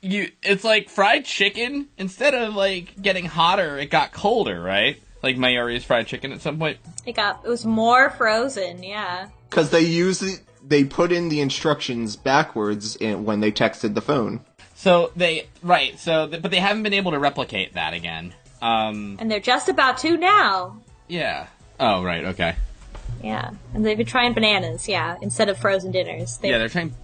you, it's like fried chicken. Instead of like getting hotter, it got colder, right? Like Mayuri's fried chicken at some point. It got it was more frozen, yeah. Because they use it, they put in the instructions backwards in, when they texted the phone. So they right. So th- but they haven't been able to replicate that again. Um. And they're just about to now. Yeah. Oh right. Okay. Yeah. And they've been trying bananas, yeah, instead of frozen dinners. They, Yeah, they're trying.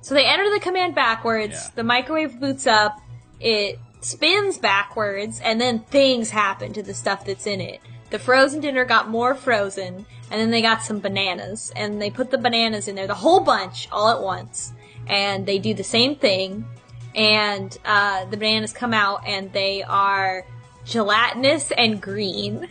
So they enter the command backwards, Yeah. the microwave boots up, it spins backwards, and then things happen to the stuff that's in it. The frozen dinner got more frozen, and then they got some bananas, and they put the bananas in there, the whole bunch, all at once. And they do the same thing, and uh, the bananas come out, and they are gelatinous and green.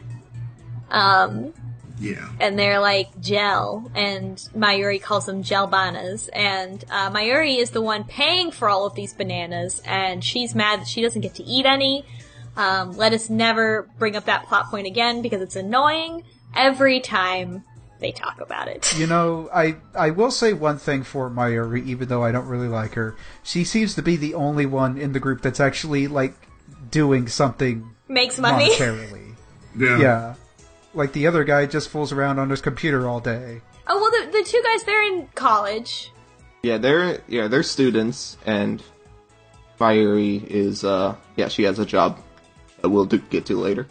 Um, Yeah. and they're like gel, and Mayuri calls them gel bananas, and uh, Mayuri is the one paying for all of these bananas, and she's mad that she doesn't get to eat any. Um, let us never bring up that plot point again because it's annoying every time they talk about it. You know, I I will say one thing for Mayuri, even though I don't really like her. She seems to be the only one in the group that's actually like doing something Makes money. monetarily. Yeah. Yeah. Like the other guy just fools around on his computer all day. Oh well, the, the two guys they're in college. Yeah, they're yeah they're students, and Mayuri is uh yeah she has a job that we'll do, get to later.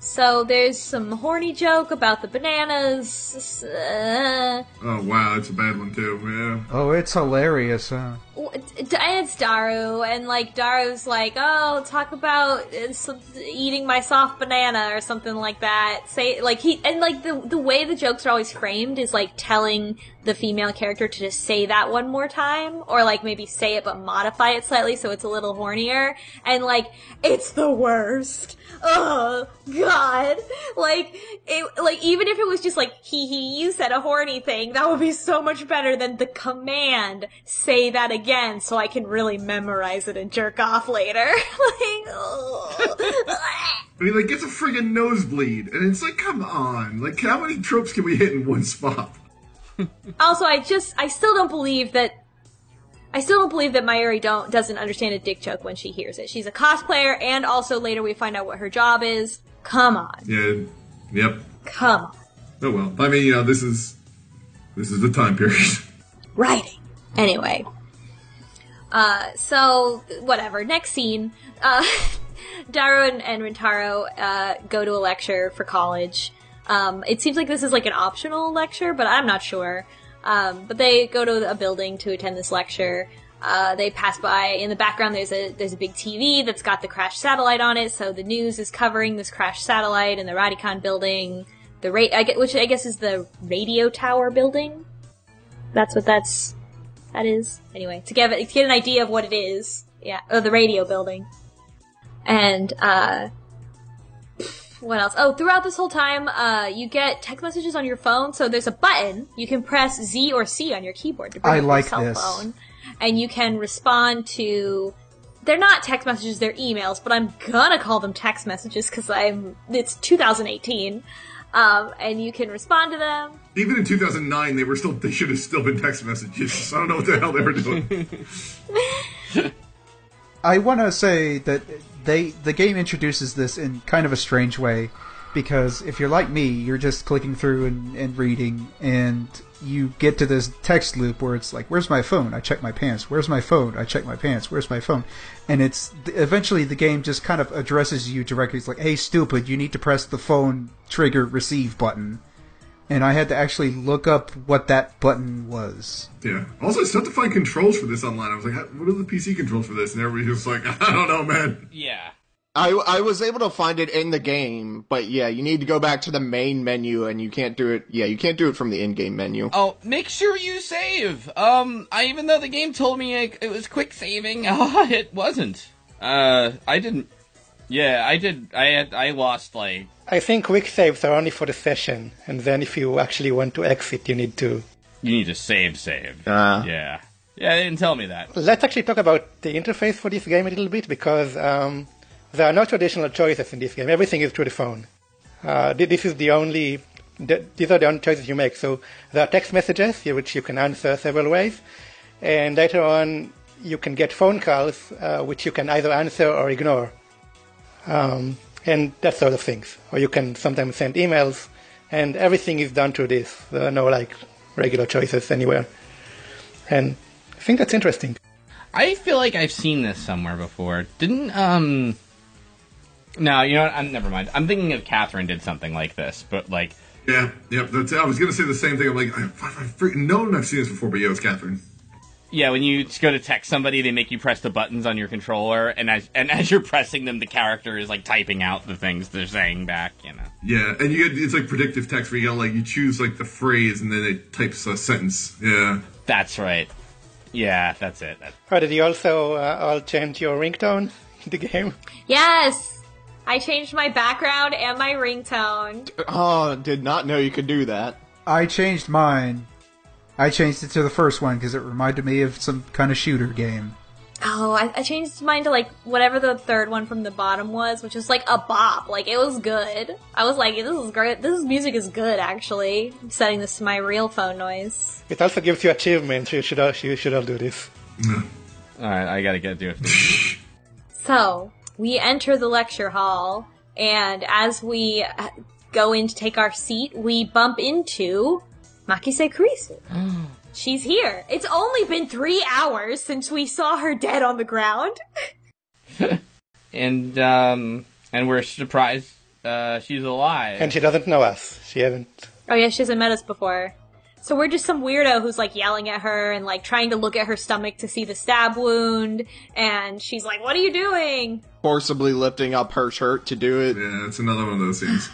So there's some horny joke about the bananas. Uh, Oh wow, it's a bad one too. Yeah. Oh, it's hilarious, huh? It's Daru, and like Daru's like, oh, talk about uh, eating my soft banana or something like that. Say like he and like the the way the jokes are always framed is like telling the female character to just say that one more time, or like maybe say it but modify it slightly so it's a little hornier. And like it's the worst. Oh God! Like it, like even if it was just like hee hee, you said a horny thing, that would be so much better than the command say that again, so I can really memorize it and jerk off later. like, oh. I mean, like, gets a friggin' nosebleed, and it's like, come on, like, how many tropes can we hit in one spot? also, I just I still don't believe that. I still don't believe that Mayuri don't doesn't understand a dick joke when she hears it. She's a cosplayer, and also later we find out what her job is. Come on, Yeah. Yep. come on. Oh well. I mean, you know, this is this is the time period. writing. Anyway. Uh, so, whatever. Next scene. Uh, Daru and, and Rintaro, uh, go to a lecture for college. Um, it seems like this is like an optional lecture, but I'm not sure. Um, but they go to a building to attend this lecture. Uh, they pass by. In the background, there's a there's a big TV that's got the crashed satellite on it. So the news is covering this crashed satellite in the Radicon building. The rate, I get, which I guess is the radio tower building. That's what that's that is. Anyway, to get to get an idea of what it is. Yeah, oh, the radio building. And uh, what else? Oh, throughout this whole time, uh, you get text messages on your phone. So there's a button you can press Z or C on your keyboard to bring I up like your cell this. phone, and you can respond to. They're not text messages; they're emails. But I'm gonna call them text messages because I'm. It's 2018, um, and you can respond to them. Even in 2009, they were still they should have still been text messages. I don't know what the hell they were doing. I want to say that they the game introduces this in kind of a strange way because if you're like me, you're just clicking through and, and reading, and you get to this text loop where it's like, "Where's my phone? I check my pants. Where's my phone? I check my pants. Where's my phone?" And it's eventually the game just kind of addresses you directly. It's like, "Hey, stupid! You need to press the phone trigger receive button." And I had to actually look up what that button was. Yeah. Also, it's tough to find controls for this online. I was like, what are the PC controls for this? And everybody was like, I don't know, man. Yeah. I I was able to find it in the game, but yeah, you need to go back to the main menu, and you can't do it. Yeah, you can't do it from the in-game menu. Oh, make sure you save. Um, I even though the game told me it, it was quick saving, uh, it wasn't. Uh, I didn't. Yeah, I did. I had. I lost like. I think quick saves are only for the session, and then if you actually want to exit, you need to. You need to save, save. Ah. Yeah. Yeah, they didn't tell me that. Let's actually talk about the interface for this game a little bit because um, there are no traditional choices in this game. Everything is through the phone. Uh, this is the only. These are the only choices you make. So there are text messages which you can answer several ways, and later on you can get phone calls uh, which you can either answer or ignore, um, and that sort of things. Or you can sometimes send emails, and everything is done through this. There are no like regular choices anywhere, and I think that's interesting. I feel like I've seen this somewhere before. Didn't um. No, you know what? I'm never mind. I'm thinking of Catherine did something like this, but like, Yeah, yep. That's. I was gonna say the same thing. I'm like, I, I, I freaking know I've seen this before, but yeah, it was Catherine. yeah, when you go to text somebody, they make you press the buttons on your controller, and as and as you're pressing them, the character is like typing out the things they're saying back. You know. Yeah, and you get it's like predictive text where you gotta like you choose like the phrase and then it types a sentence. Yeah. That's right. Yeah, that's it. That- Oh, did you also uh, all change your ringtone in the game? Yes, I changed my background and my ringtone. Oh, did not know you could do that. I changed mine. I changed it to the first one because it reminded me of some kind of shooter game. Oh, I, I changed mine to like whatever the third one from the bottom was, which was like a bop. Like it was good. I was like, this is great. This music is good. Actually, I'm setting this to my real phone noise. It also gives you achievements. You should all, you should all do this. All right, I gotta get do it. So we enter the lecture hall, and as we uh, go in to take our seat, we bump into Makise Kurisu. She's here. It's only been three hours since we saw her dead on the ground. and um, and we're surprised uh, she's alive. And she doesn't know us. She hasn't. Oh yeah, she hasn't met us before. So we're just some weirdo who's like yelling at her and like trying to look at her stomach to see the stab wound, and she's like, "What are you doing?" Forcibly lifting up her shirt to do it. Yeah, it's another one of those scenes.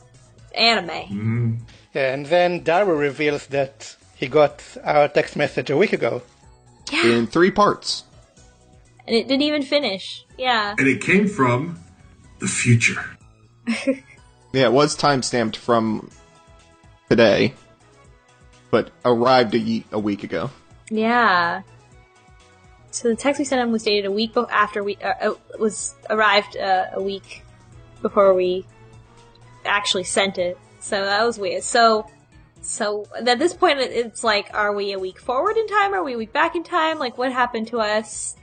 Anime. Yeah, and then Daru reveals that he got our text message a week ago. Yeah. in three parts. And it didn't even finish. Yeah. And it came from the future. Yeah, it was time stamped from today, but arrived a, ye- a week ago. Yeah. So the text we sent him was dated a week after we uh, uh, was arrived uh, a week before we actually sent it. So that was weird. So so at this point it's like are we a week forward in time? Are we a week back in time? Like what happened to us?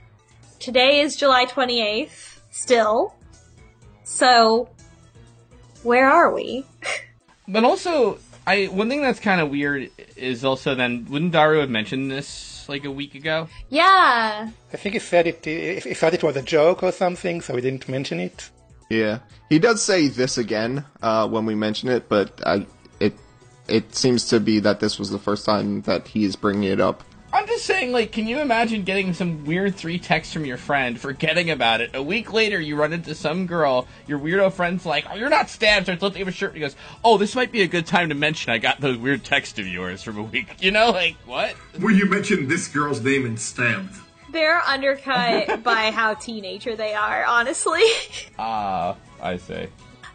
Today is July 28th still. So where are we? But also, I one thing that's kind of weird is also then wouldn't Daru have mentioned this like a week ago? Yeah. I think he said it. He he thought it was a joke or something, so he didn't mention it. Yeah, he does say this again uh, when we mention it, but I, it it seems to be that this was the first time that he is bringing it up. I'm just saying, like, can you imagine getting some weird three texts from your friend, forgetting about it? A week later, you run into some girl, your weirdo friend's like, oh, you're not stabbed, starts lifting up a shirt, and he goes, oh, this might be a good time to mention I got those weird texts of yours from a week. You know, like, what? Where you mentioned this girl's name and stabbed. they're undercut by how teenager they are, honestly. Ah, I see.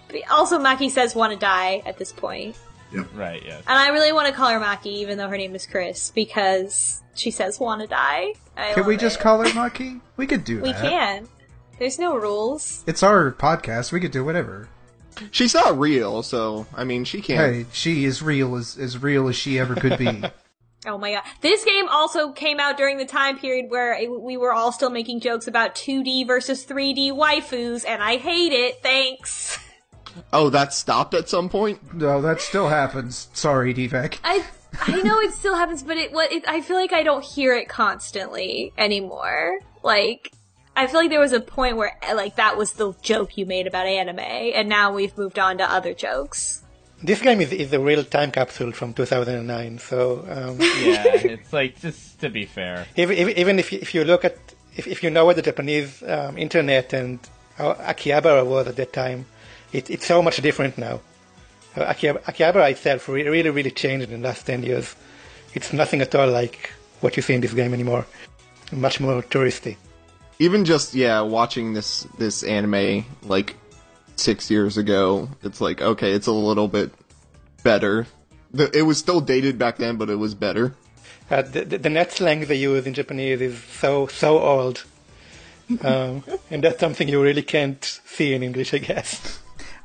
But also, Maki says want to die at this point. Right, yes. And I really want to call her Maki, even though her name is Chris, because she says want to die. I Can we just it. call her Maki? We could do We that. can. There's no rules. It's our podcast. We could do whatever. She's not real, so I mean, she can't. Hey, she is real as as real as she ever could be. Oh my god. This game also came out during the time period where it, we were all still making jokes about 2D versus 3D waifus, and I hate it. Thanks. Oh, that stopped at some point. no, that still happens. Sorry, Devek. I I know it still happens, but it what it, I feel like I don't hear it constantly anymore. Like I feel like there was a point where like that was the joke you made about anime, and now we've moved on to other jokes. This game is, is a real time capsule from 2009, so um, Yeah, it's like, just to be fair. even, even- even if you, if you look at if, if you know what the Japanese um, internet and how Akihabara was at that time, it, it's so much different now. Uh, Akihabara, itself really really changed in the last ten years. It's nothing at all like what you see in this game anymore. Much more touristy. Even just yeah, watching this this anime like six years ago, it's like okay, it's a little bit better. The, it was still dated back then, but it was better. Uh, the, the, the net slang they use in Japanese is so so old, um, and that's something you really can't see in English, I guess.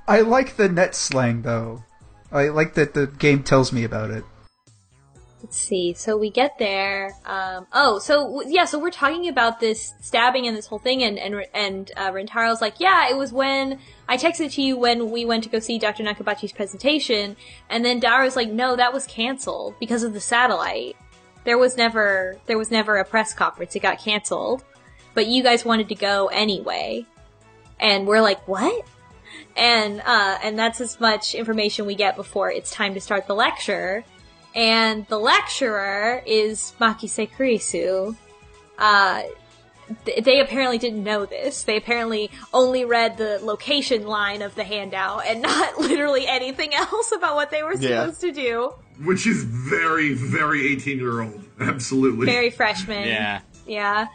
I like the net slang though. I like that the game tells me about it. Let's see. So we get there. Um, oh, so yeah. So we're talking about this stabbing and this whole thing, and and and uh, like, yeah, it was when I texted to you when we went to go see Dr. Nakabachi's presentation, and then Daru's like, no, that was canceled because of the satellite. There was never there was never a press conference. It got canceled, but you guys wanted to go anyway, and we're like, what? And uh, and that's as much information we get before it's time to start the lecture and the lecturer is Makise Kurisu. Uh, th- they apparently didn't know this. They apparently only read the location line of the handout and not literally anything else about what they were Yeah. supposed to do. Which is very, very 18 year old. Absolutely. Very freshman. Yeah. Yeah.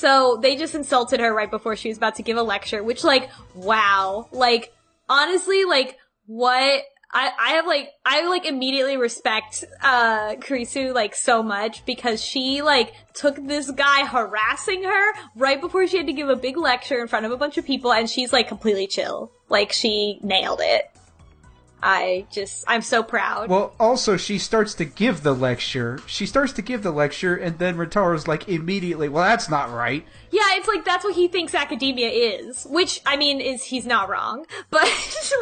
So they just insulted her right before she was about to give a lecture, which like, wow. Like, honestly, like, what? I, I have like, I like immediately respect, uh, Kurisu like so much because she like took this guy harassing her right before she had to give a big lecture in front of a bunch of people and she's like completely chill. Like she nailed it. I just, I'm so proud. Well, also she starts to give the lecture. She starts to give the lecture, and then Rintaro's like immediately, "Well, that's not right." Yeah, it's like that's what he thinks academia is, which I mean is he's not wrong, but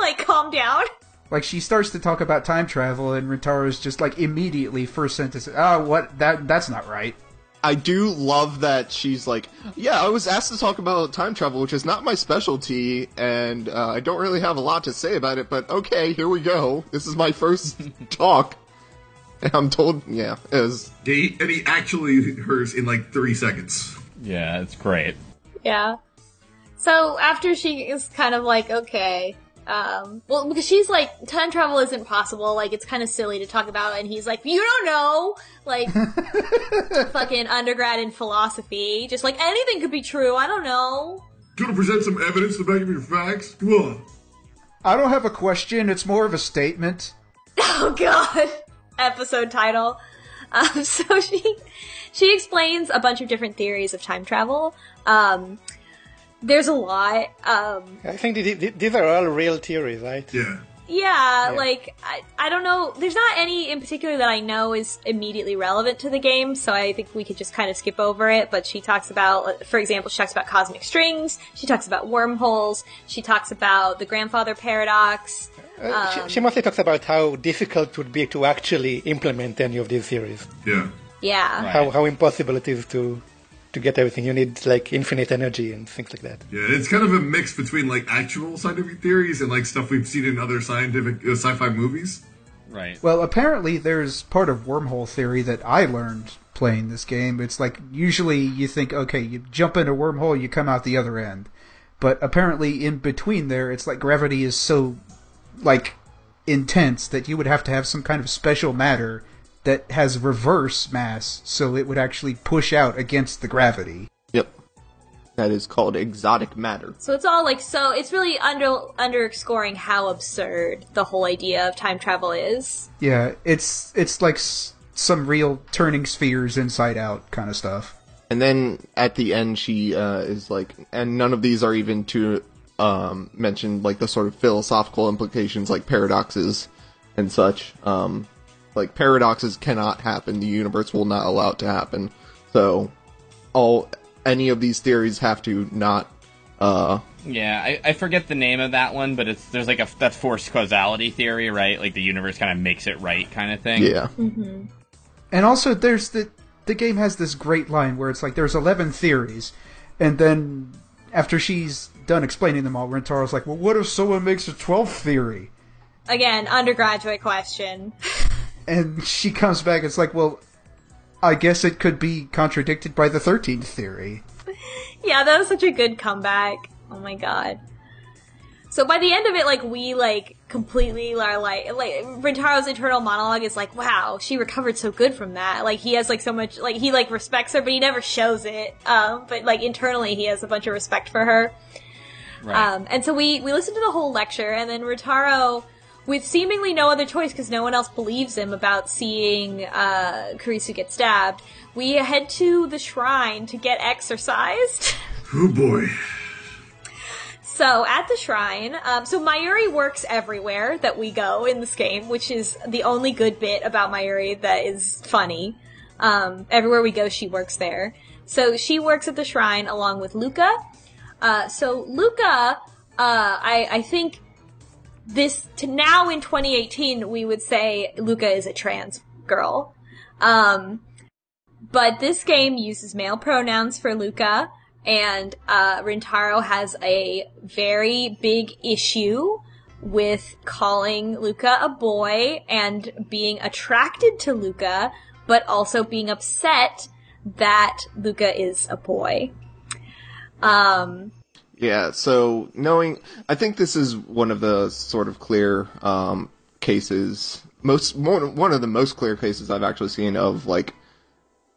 like calm down. Like she starts to talk about time travel, and Rintaro's just like immediately first sentence, "Oh, what? That that's not right." I do love that she's like, yeah, I was asked to talk about time travel, which is not my specialty, and uh, I don't really have a lot to say about it, but okay, here we go. This is my first talk. And I'm told, yeah, it was, Yeah, he- and he actually hers in like 30 seconds. Yeah, it's great. Yeah. So after she is kind of like, okay, um, well, because she's like, time travel isn't possible, like, it's kind of silly to talk about, and he's like, you don't know! Like, fucking undergrad in philosophy, just like, anything could be true, I don't know. Do you want to present some evidence to back up your facts? Come on. I don't have a question. It's more of a statement. Oh god. Episode title. Um, so she, she explains a bunch of different theories of time travel. Um, there's a lot. Um, I think th- th- these are all real theories, right? Yeah. Yeah, like I, I don't know. There's not any in particular that I know is immediately relevant to the game, so I think we could just kind of skip over it. But she talks about, for example, she talks about cosmic strings. She talks about wormholes. She talks about the grandfather paradox. Uh, she, she mostly talks about how difficult it would be to actually implement any of these theories. Yeah. Yeah, Right. How how impossible it is to to get everything. You need like infinite energy and things like that. Yeah, it's kind of a mix between like actual scientific theories and like stuff we've seen in other scientific uh, sci-fi movies. Right. Well, apparently there's part of wormhole theory that I learned playing this game. It's like usually you think, okay, you jump in a wormhole, you come out the other end. But apparently in between there, it's like gravity is so like intense that you would have to have some kind of special matter that has reverse mass, so it would actually push out against the gravity. Yep. That is called exotic matter. So it's all like so. It's really under underscoring how absurd the whole idea of time travel is. Yeah, it's it's like s- some real turning spheres inside out kind of stuff. And then at the end, she uh, is like, and none of these are even to um, mention like the sort of philosophical implications, like paradoxes and such. Um, like paradoxes cannot happen; the universe will not allow it to happen. So, all any of these theories have to not. Uh, Yeah, I, I forget the name of that one, but it's there's like a that's forced causality theory, right? Like the universe kind of makes it right, kind of thing. yeah, And also, there's the the game has this great line where it's like there's 11 theories, and then after she's done explaining them all, Rintaro's like, "Well, what if someone makes a 12th theory?" Again, undergraduate question. And she comes back. It's like, well, I guess it could be contradicted by the 13th theory. yeah, that was such a good comeback. Oh my god. So by the end of it, like we like completely are like like Rintaro's internal monologue is like, wow, she recovered so good from that. Like he has like so much like he like respects her, but he never shows it. Um, but like internally, he has a bunch of respect for her. Right. Um, and so we we listened to the whole lecture, and then Rintaro, with seemingly no other choice because no one else believes him about seeing uh, Kurisu get stabbed, we head to the shrine to get exercised. Oh boy. So at the shrine, um, so Mayuri works everywhere that we go in this game, which is the only good bit about Mayuri that is funny. Um, everywhere we go, she works there. So she works at the shrine along with Luca. Uh, so Luca, uh, I, I think this to now in 2018 we would say Luca is a trans girl. Um, but this game uses male pronouns for Luca, and uh, Rintaro has a very big issue with calling Luca a boy and being attracted to Luca, but also being upset that Luca is a boy. Um, yeah. So knowing, I think this is one of the sort of clear um, cases. Most one one of the most clear cases I've actually seen of like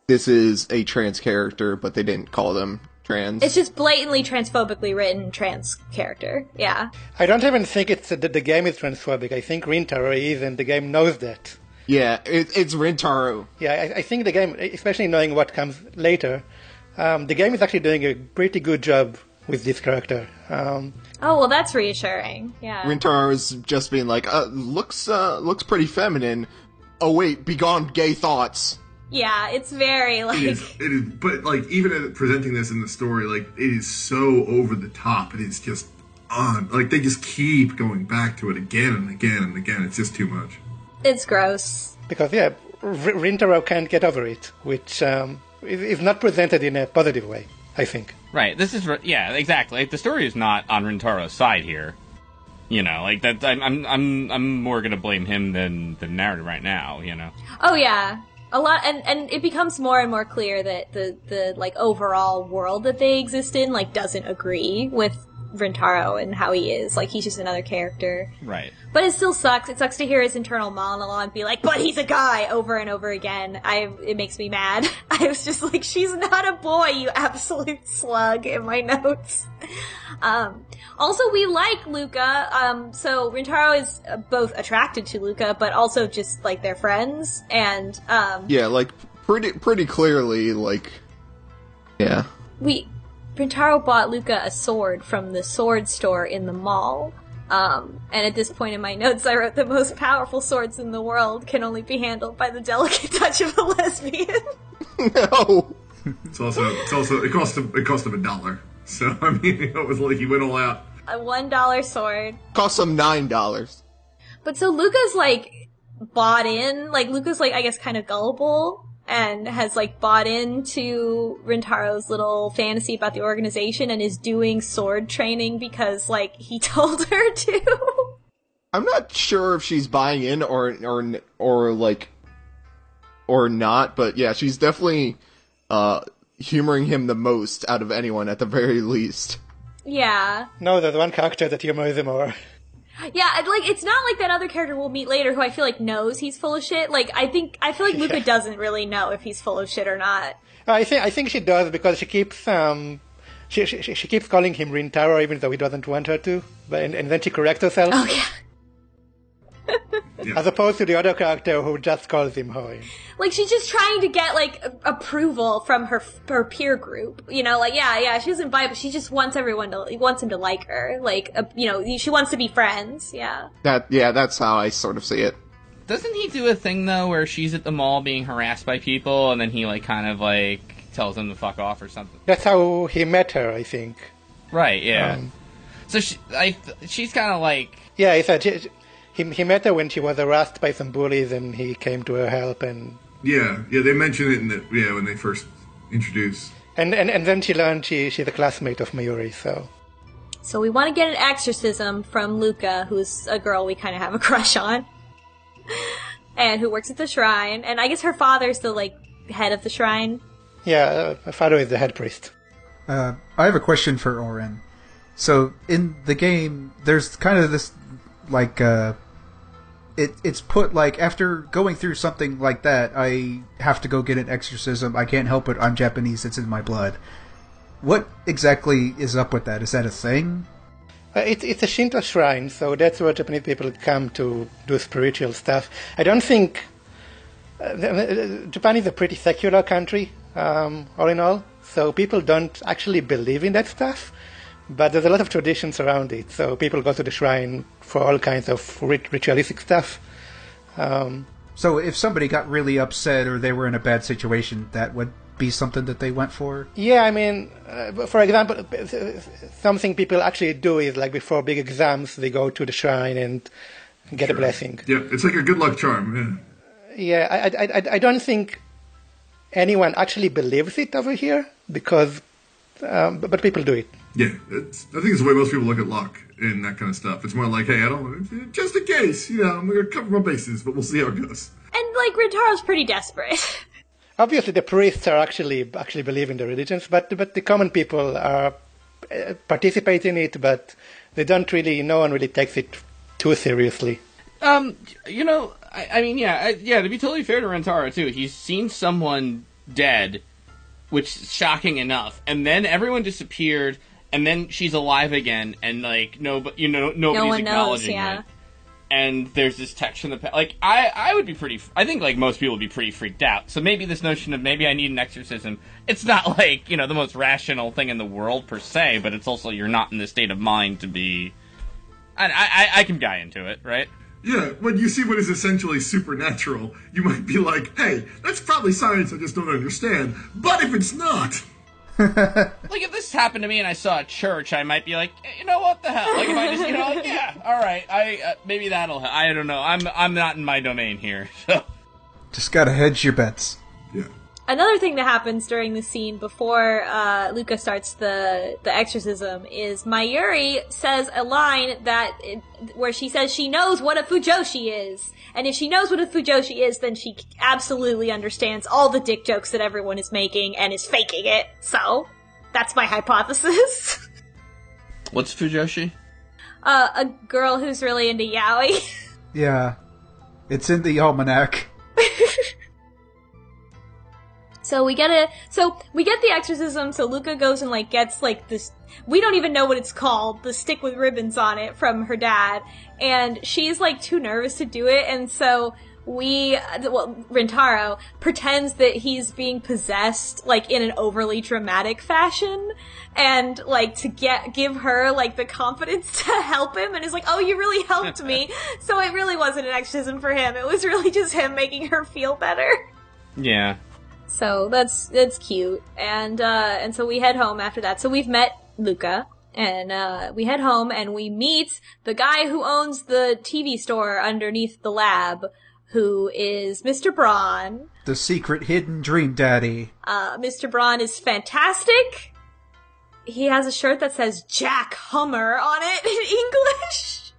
this is a trans character, but they didn't call them trans. it's just blatantly transphobically written trans character. Yeah. I don't even think it's that the game is transphobic. I think Rintaro is, and the game knows that. yeah, it, it's Rintaro. Yeah, I, I think the game, especially knowing what comes later, um, the game is actually doing a pretty good job with this character. Um, Oh well, that's reassuring. Yeah. Rintaro is just being like, uh, looks uh, looks pretty feminine. Oh wait, begone gay thoughts. yeah, it's very like. It is, it is, but like even presenting this in the story, like it is so over the top. It is just on. Like they just keep going back to it again and again and again. It's just too much. It's gross. because, yeah, R- Rintaro can't get over it, which um, is, is not presented in a positive way, I think. Right. This is yeah, exactly. Like the story is not on Rintaro's side here. You know, like that. I'm I'm I'm, I'm more gonna blame him than the narrative right now. You know. Oh yeah, a lot, and and it becomes more and more clear that the the like overall world that they exist in like doesn't agree with Rintaro and how he is. Like he's just another character. Right. But it still sucks. It sucks to hear his internal monologue be like, "But he's a guy," over and over again. I it makes me mad. I was just like, "She's not a boy, you absolute slug." In my notes. Um, also, we like Luca. Um, so Rintaro is uh, both attracted to Luca, but also just like they're friends. And um, Yeah, like pretty pretty clearly, like yeah. we Rintaro bought Luca a sword from the sword store in the mall. Um, and at this point in my notes, I wrote the most powerful swords in the world can only be handled by the delicate touch of a lesbian. no. It's also it's also it cost him it cost him a dollar. So I mean it was like he went all out. a one dollar sword. Cost them nine dollars. But so Luca's like bought in, like Luca's like I guess kind of gullible and has like bought into Rintaro's little fantasy about the organization and is doing sword training because like he told her to. I'm not sure if she's buying in or or or like or not, but yeah, she's definitely uh humoring him the most out of anyone at the very least. yeah. No, the one character that humors him more. Yeah, like it's not like that other character we'll meet later who I feel like knows he's full of shit. Like I think I feel like Luca Yeah. doesn't really know if he's full of shit or not. I think I think she does because she keeps um she she, she keeps calling him Rintaro even though he doesn't want her to, but and, and then she corrects herself Oh yeah. As opposed to the other character who just calls him Hoy. Like she's just trying to get like a- approval from her her peer group. You know, like yeah, yeah, she doesn't buy, it, but she just wants everyone to wants him to like her. Like uh, you know, she wants to be friends. Yeah. That yeah, that's how I sort of see it. Doesn't he do a thing though where she's at the mall being harassed by people, and then he like kind of like tells them to fuck off or something? That's how he met her, I think. Right. Yeah. Um, so she, I, she's kind of like, Yeah, he said she, he he met her when she was harassed by some bullies, and he came to her help, and Yeah, yeah, they mention it in the yeah when they first introduce. and and, and then she learned she she's a classmate of Mayuri, so. So we want to get an exorcism from Luca, who's a girl we kind of have a crush on, and who works at the shrine. And I guess her father's the like head of the shrine. Yeah, uh, my father is the head priest. Uh, I have a question for Oren. So in the game, there's kind of this like uh, it it's put like after going through something like that, I have to go get an exorcism. I can't help it. I'm Japanese. It's in my blood. What exactly is up with that? Is that a thing? Uh, it's it's a Shinto shrine, so that's where Japanese people come to do spiritual stuff. I don't think uh, Japan is a pretty secular country, um, all in all. So people don't actually believe in that stuff, but there's a lot of traditions around it. So people go to the shrine for all kinds of rit- ritualistic stuff. Um, So if somebody got really upset or they were in a bad situation, that would be something that they went for. Yeah, I mean, uh, for example, uh, something people actually do is like before big exams, they go to the shrine and get a blessing. Yeah, it's like a good luck charm. Yeah, I, I, I, I don't think anyone actually believes it over here because, um, but, but people do it. Yeah, yeah. It's, I think it's the way most people look at luck and that kind of stuff. It's more like, hey, I don't just in case, you know, I'm gonna cover my bases, but we'll see how it goes. And like Rintaro's pretty desperate. Obviously, the priests are actually actually believe in the religions, but but the common people are uh, participate in it, but they don't really. No one really takes it too seriously. um, you know, I, I mean, yeah, I, yeah. To be totally fair to Rintaro too, he's seen someone dead, which is shocking enough, and then everyone disappeared, and then she's alive again, and like no, but you know, nobody's no one knows, acknowledging yeah. it. And there's this text from the pa- like I I would be pretty I think like most people would be pretty freaked out. So maybe this notion of maybe I need an exorcism. It's not like you know the most rational thing in the world per se, but it's also you're not in the state of mind to be. I I, I can buy into it, right? Yeah, when you see what is essentially supernatural, you might be like, hey, that's probably science I just don't understand. But if it's not, Like if this happened to me and I saw a church, I might be like, "Eh, you know what the hell? Like if I just, you know, like, yeah, all right, I uh, maybe that'll. help. I don't know. I'm I'm not in my domain here, so. Just gotta hedge your bets. yeah. Another thing that happens during the scene before uh, Luca starts the the exorcism is Mayuri says a line that where she says she knows what a fujoshi is, and if she knows what a fujoshi is, then she absolutely understands all the dick jokes that everyone is making and is faking it. So that's my hypothesis. What's Fujoshi? uh, a girl who's really into yaoi. Yeah, it's in the almanac. So we get a so we get the exorcism. So Luca goes and like gets like this. We don't even know what it's called. The stick with ribbons on it from her dad, and she's like too nervous to do it, and so we uh, well Rintaro pretends that he's being possessed like in an overly dramatic fashion and like to get give her like the confidence to help him and is like oh you really helped me so it really wasn't an exorcism for him it was really just him making her feel better Yeah. So that's that's cute, and uh, and so we head home after that. So we've met Luca, and uh, we head home and we meet the guy who owns the TV store underneath the lab, who is Mr. Braun. The secret hidden dream daddy. Uh, Mr. Braun is fantastic. He has a shirt that says Jack Hummer on it in English.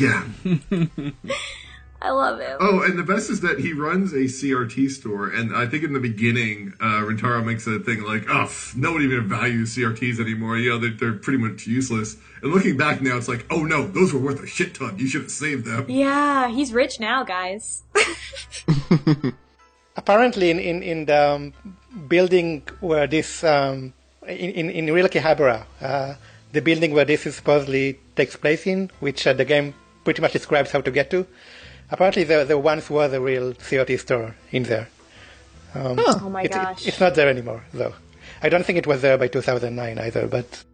Yeah. I love him. Oh, and the best is that he runs a CRT store, and I think in the beginning, uh, Rintaro makes a thing like, "Oh, pff, nobody even values CRTs anymore. You know, they're, they're pretty much useless." And looking back now, it's like, "Oh no, those were worth a shit ton. You should have saved them." Yeah, he's rich now, guys. Apparently, in in, in the um, building where this um, in in, in Real uh, the building where this is supposedly takes place in, which uh, the game pretty much describes how to get to. Apparently, there, there once was a real CRT store in there. Um, Oh my it- it- gosh. it's not there anymore, though. I don't think it was there by 2009 either, but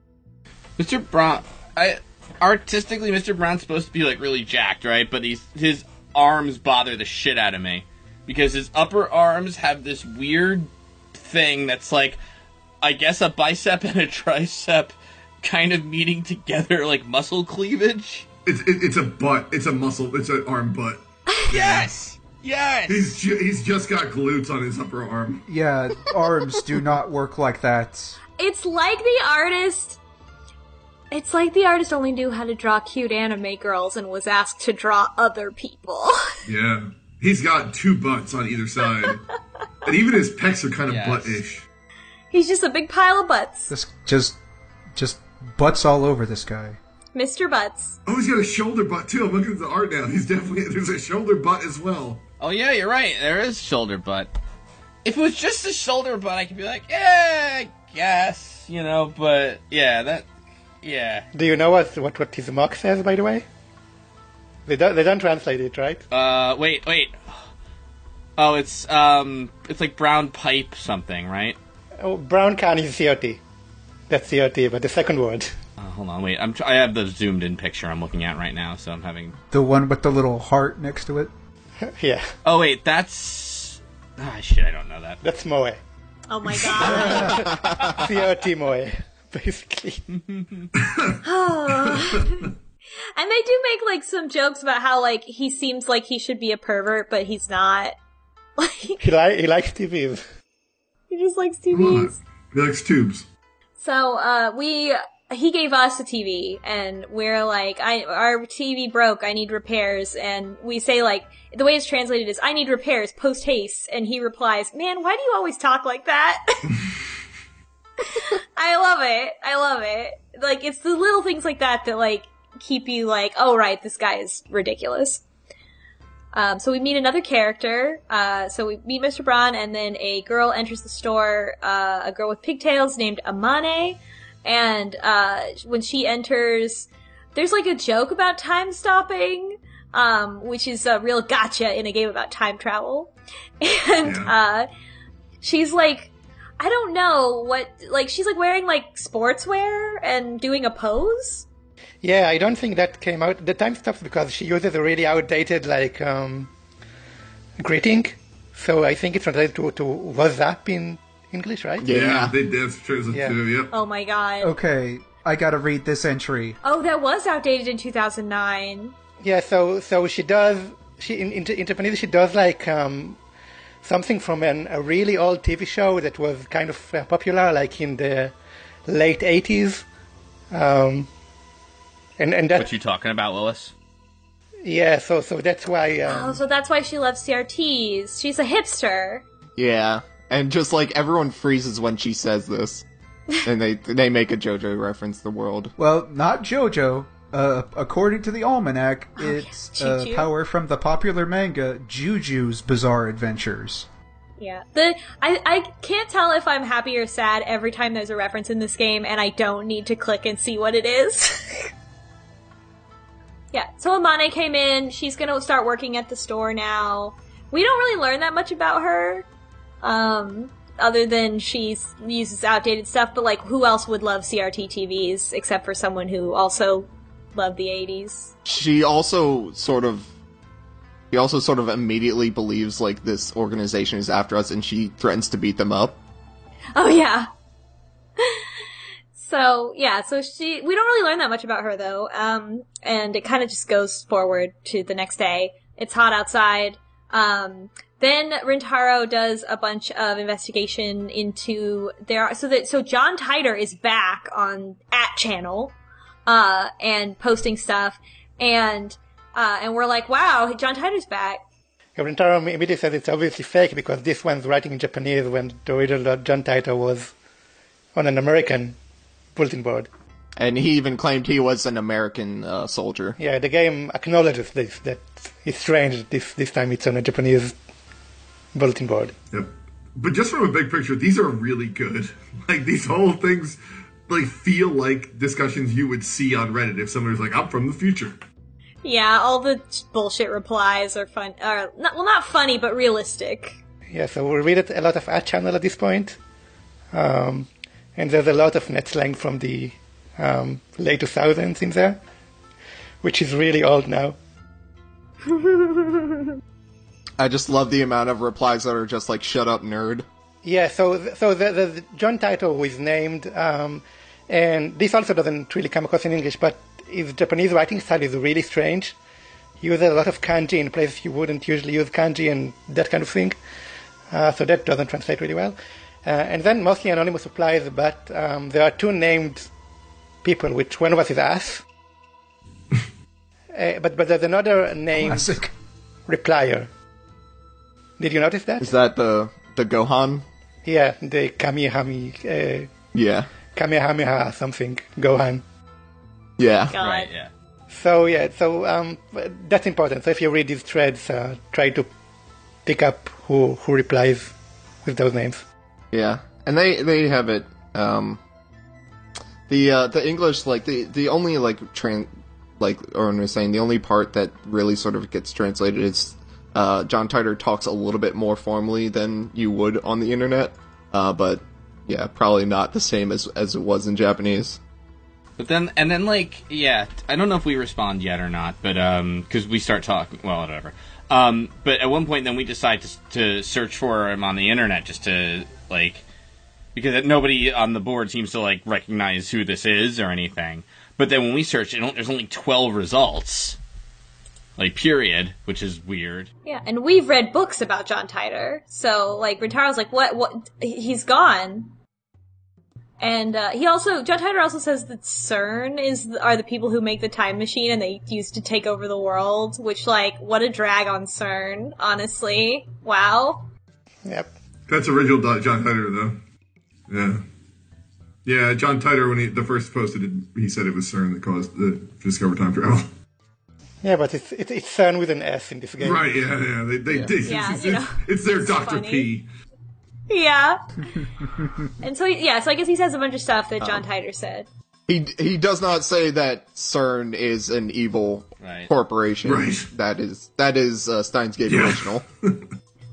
Mr. Braun, I artistically, Mr. Braun's supposed to be like really jacked, right? But he's his arms bother the shit out of me because his upper arms have this weird thing that's like, I guess a bicep and a tricep kind of meeting together, like muscle cleavage. It's it, it's a butt. It's a muscle. It's an arm butt. Yes, yes. He's ju- he's just got glutes on his upper arm. Yeah, arms do not work like that. It's like the artist. It's like the artist only knew how to draw cute anime girls and was asked to draw other people. Yeah, he's got two butts on either side, and even his pecs are kind of Yes. butt-ish. He's just a big pile of butts. This just, just butts all over this guy. Mr. Butts. Oh, he's got a shoulder butt too. I'm looking at the art now. He's definitely there's a shoulder butt as well. Oh yeah, you're right. There is shoulder butt. If it was just a shoulder butt, I could be like, yeah, I guess, you know. But yeah, that, yeah. do you know what what, what his mock says, by the way? They don't, they don't translate it, right? Uh, wait, wait. Oh, it's um, it's like brown pipe something, right? Oh, brown can is CRT. That's CRT, but the second word. Hold on, wait. I'm tr- I have the zoomed in picture I'm looking at right now, so I'm having. The one with the little heart next to it. yeah, Oh wait, that's. Ah, shit, I don't know that. that's Moe. Oh my god. CRT Moe, basically. and they do make like some jokes about how like he seems like he should be a pervert, but he's not. Like He, li- he likes TVs. he just likes What? TVs. He likes tubes. So uh we he gave us a TV and we're like I our TV broke, I need repairs and we say like the way it's translated is I need repairs post haste and he replies, "Man, why do you always talk like that?" I love it. I love it. Like it's the little things like that that like keep you like, "Oh right, this guy is ridiculous." Um, so we meet another character. Uh, so we meet Mr. Braun, and then a girl enters the store. Uh, a girl with pigtails named Amane, and uh, when she enters, there's like a joke about time stopping, um, which is a real gotcha in a game about time travel. And uh, she's like, I don't know what, like she's like wearing like sportswear and doing a pose. Yeah, I don't think that came out. The time stops because she uses a really outdated like um, greeting. So I think it's translated to, to WhatsApp in English, right? Yeah. they did translate Yeah. too. Yep. Oh my god. Okay, I gotta read this entry. Oh, that was outdated in 2009. Yeah, so so she does she in, in, in Japanese she does like um, something from an, a really old TV show that was kind of uh, popular, like in the late eighties. Um, and and that What you talking about, Willis? yeah, so so that's why Oh, um, so that's why she loves CRTs. She's a hipster. Yeah, and just like everyone freezes when she says this, and they they make a JoJo reference. The world. Well, not JoJo. Uh, according to the almanac, it's yes, uh, power from the popular manga Juju's Bizarre Adventures. Yeah. The I I can't tell if I'm happy or sad every time there's a reference in this game, and I don't need to click and see what it is. yeah. So Amane came in. She's gonna start working at the store now. We don't really learn that much about her, um, other than she uses outdated stuff. But like, who else would love CRT TVs except for someone who also loved the 80s? She also sort of. She also sort of immediately believes like this organization is after us, and she threatens to beat them up. Oh yeah. So yeah, so she we don't really learn that much about her though. Um and it kind of just goes forward to the next day. It's hot outside. Um then Rintaro does a bunch of investigation into there so that so John Titor is back on at channel uh and posting stuff and Uh, and we're like, wow, John Titor's back. Rintaro immediately says it's obviously fake because this one's writing in Japanese when the original John Titor was on an American bulletin board. And he even claimed he was an American uh, soldier. Yeah, the game acknowledges this, that it's strange that this, this time it's on a Japanese bulletin board. Yep. But just from a big picture, these are really good. Like these whole things, like feel like discussions you would see on Reddit if somebody was like, "I'm from the future." Yeah, all the bullshit replies are fun. Are not, well, not funny, but realistic. Yeah, so we read it a lot of ad channel at this point. Um, and there's a lot of net slang from the um, late 2000s in there, which is really old now. I just love the amount of replies that are just like "shut up, nerd." Yeah, so so the, the John Titor who is named, um, and this also doesn't really come across in English, but his Japanese writing style is really strange. He uses a lot of kanji in places you wouldn't usually use kanji and that kind of thing. Uh, so that doesn't translate really well. Uh, and then mostly anonymous replies, but um, there are two named people, which one of us is Ass. uh, but but there's another named Classic. replier. Did you notice that? Is that the the Gohan? Yeah, the Kamihami, uh, Yeah, Kamehameha something, Gohan. yeah. God. Right, yeah. So yeah, so um, that's important. So if you read these threads, uh, try to pick up who who replies with those names. Yeah, and they they have it. Um, the uh, the English like the the only like tran like Owen was saying the only part that really sort of gets translated is uh, John Titor talks a little bit more formally than you would on the internet, uh, but yeah, probably not the same as as it was in Japanese. But then, and then, like, yeah, I don't know if we respond yet or not, but um, because we start talking, well, whatever. Um, but at one point, then we decide to to search for him on the internet just to like, because nobody on the board seems to like recognize who this is or anything. But then when we search, there's only twelve results, like period, which is weird. Yeah, and we've read books about John Titor, so like Rintaro's like, what? What? He's gone. And uh, he also, John Titor also says that CERN is are the people who make the time machine, and they used to take over the world. Which, like, what a drag on CERN. Honestly, wow. Yep. That's original John Titor, though. Yeah. Yeah, John Titor, when he the first posted it, he said it was CERN that caused the discover time travel. Yeah, but it's it's, it's CERN with an S in this game. Right, yeah, yeah. They, they, they, Yeah, it's, you know, it's their Dr. funny. P. Yeah. and so yeah, so I guess he says a bunch of stuff that John Titor said. He he does not say that CERN is an evil Right. corporation. Right. That is that is uh, Steins Gate Yeah. original.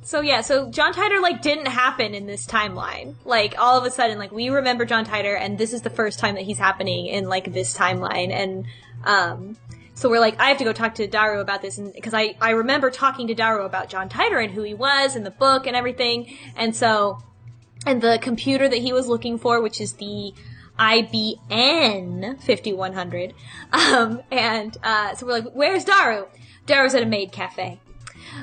So yeah, so John Titor like didn't happen in this timeline. Like all of a sudden, like we remember John Titor, and this is the first time that he's happening in like this timeline, and um, so we're like, I have to go talk to Daru about this, and because I I remember talking to Daru about John Titor and who he was and the book and everything, and so and the computer that he was looking for, which is the IBN 5100. Um, and uh, so we're like, where's Daru? Daru's at a maid cafe.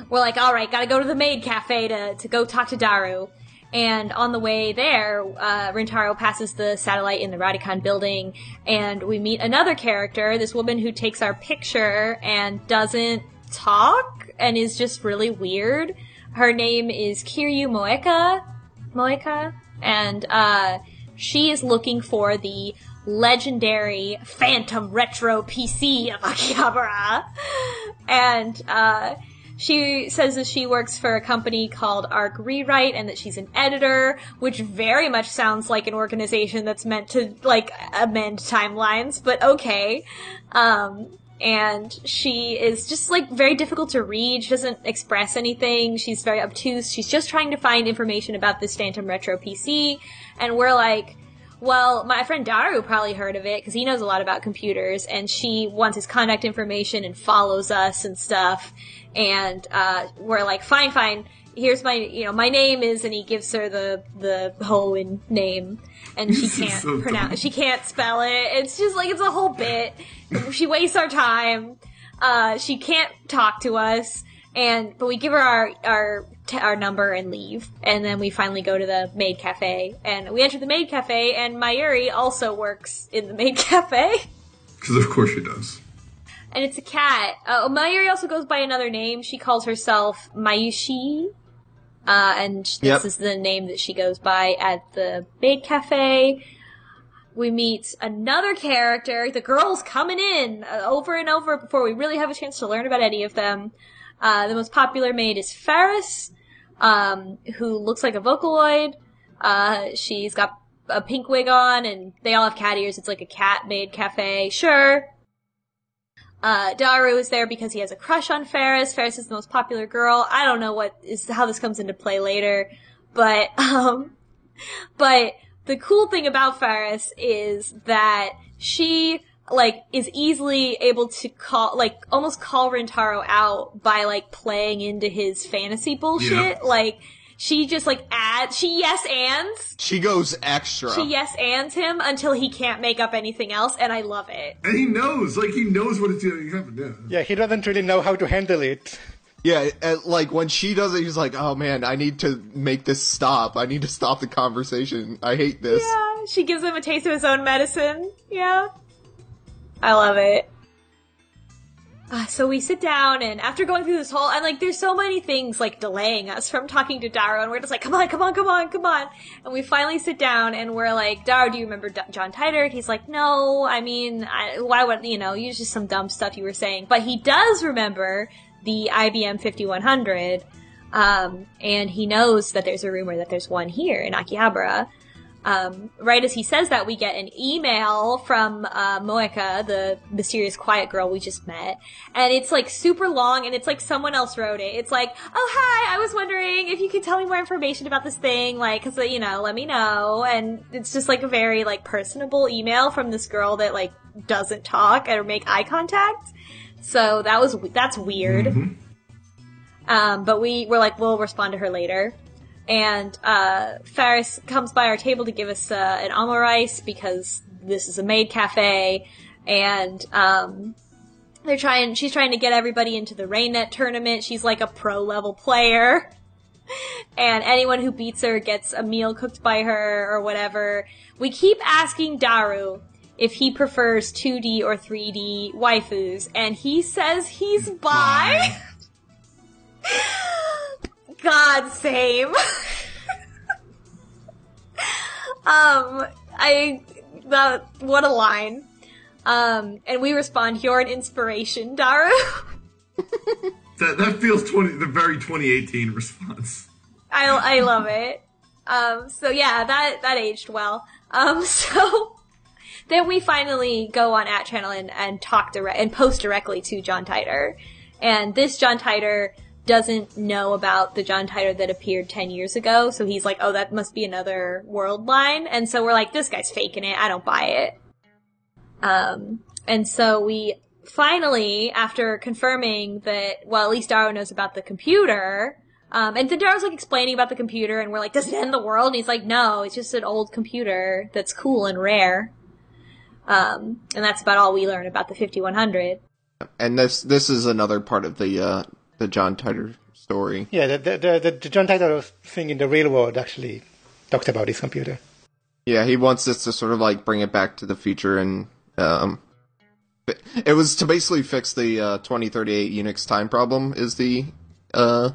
We're like, all right, gotta go to the maid cafe to, to go talk to Daru. And on the way there, uh, Rintaro passes the satellite in the Radicon building, and we meet another character, this woman who takes our picture and doesn't talk and is just really weird. Her name is Kiryu Moeka. Moeka. And, uh, she is looking for the legendary Phantom Retro PC of Akihabara. And, uh, she says that she works for a company called Arc Rewrite and that she's an editor, which very much sounds like an organization that's meant to, like, amend timelines, but okay. Um, and she is just, like, very difficult to read. She doesn't express anything. She's very obtuse. She's just trying to find information about this Phantom Retro PC. And we're like, well, my friend Daru probably heard of it because he knows a lot about computers, and she wants his contact information and follows us and stuff. And uh, we're like, fine, fine. Here's my, you know, my name is, and he gives her the the Hououin name, and she can't so pronounce, she can't spell it. It's just like it's a whole bit. she wastes our time. Uh, she can't talk to us, and but we give her our our t- our number and leave, and then we finally go to the maid cafe, and we enter the maid cafe, and Mayuri also works in the maid cafe. Because of course she does. and it's a cat. Uh, Mayuri also goes by another name. She calls herself Mayushii, uh, and this Yep. is the name that she goes by at the Maid Cafe. We meet another character. The girls coming in uh, over and over before we really have a chance to learn about any of them. Uh, the most popular maid is Faris, um, who looks like a Vocaloid. Uh, she's got a pink wig on, and they all have cat ears. It's like a cat maid cafe. Sure. Uh, Daru is there because he has a crush on Faris. Faris is the most popular girl. I don't know what is how this comes into play later, but um, but the cool thing about Faris is that she like is easily able to call like almost call Rintaro out by like playing into his fantasy bullshit. Yeah. Like she just like add she yes ands She goes extra. she yes ands him until he can't make up anything else, and I love it. And he knows, like he knows what it's going to happen. Yeah. Yeah, he doesn't really know how to handle it. Yeah, and, like when she does it, he's like, "Oh man, I need to make this stop. I need to stop the conversation. I hate this." Yeah, she gives him a taste of his own medicine. Yeah. I love it. Uh, so we sit down, and after going through this whole, and like, there's so many things like delaying us from talking to Daru, and we're just like, come on, come on, come on, come on. And we finally sit down, and we're like, Daru, do you remember D- John Titor? He's like, no, I mean, I, why would, you know, it's just some dumb stuff you were saying. But he does remember the IBM 5100, um, and he knows that there's a rumor that there's one here in Akihabara. Um, right as he says that, we get an email from uh, Moeka, the mysterious quiet girl we just met, and it's like super long, and it's like someone else wrote it. It's like, "Oh hi, I was wondering if you could tell me more information about this thing, like, cause you know, let me know." And it's just like a very like personable email from this girl that like doesn't talk or make eye contact. So that was that's weird. Um, but we were like, we'll respond to her later. And uh, Faris comes by our table to give us uh, an rice because this is a maid cafe, and um, they're trying. She's trying to get everybody into the Rai-Net tournament. She's like a pro level player, and anyone who beats her gets a meal cooked by her or whatever. We keep asking Daru if he prefers 2D or 3D waifus, and he says he's bi. God same. um, I that what a line. Um, and we respond, "You're an inspiration, Daru." That that feels twenty the very 2018 response. I I love it. Um, so yeah, that that aged well. Um, so then we finally go on at channel and, and talk direct and post directly to John Titor, and this John Titor doesn't know about the John Titor that appeared 10 years ago, so he's like, oh, that must be another world line. And so we're like, this guy's faking it. I don't buy it. Um, and so we finally, after confirming that, well, at least Daru knows about the computer, um, and then Daru's like explaining about the computer, and we're like, does it end the world? And he's like, no, it's just an old computer that's cool and rare. Um, and that's about all we learn about the 5100. And this this is another part of the uh, the John Titor story. Yeah, the, the, the, the John Titor thing in the real world actually talked about his computer. Yeah, he wants us to sort of like bring it back to the future, and um, it was to basically fix the uh, 2038 Unix time problem. Is the uh,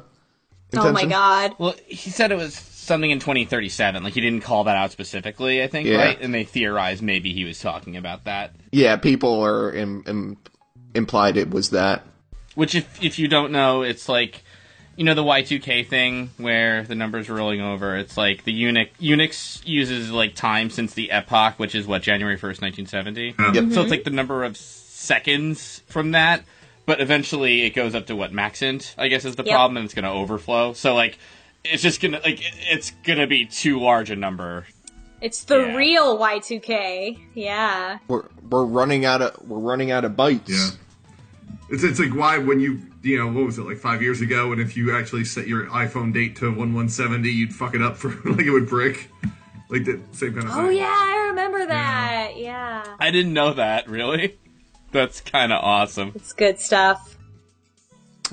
Oh my god. Well, he said it was something in 2037. Like he didn't call that out specifically, I think, Yeah. right? And they theorized maybe he was talking about that. Yeah, people are Im- Im- implied it was that. Which, if if you don't know, it's like you know the Y2K thing where the numbers are rolling over. It's like the Unix Unix uses like time since the epoch, which is what January 1st, 1970. Yep. Mm-hmm. So it's like the number of seconds from that, but eventually it goes up to what maxint, I guess is the Yep. problem, and it's going to overflow. So like it's just gonna like it- it's gonna be too large a number. It's the Yeah. real Y2K. Yeah. We're we're running out of we're running out of bytes. Yeah. It's it's like why when you you know what was it like five years ago and if you actually set your iPhone date to one one seventy you'd fuck it up for like it would brick like the same kind of thing. Oh yeah, I remember that. Yeah. I didn't know that really. That's kind of awesome. It's good stuff.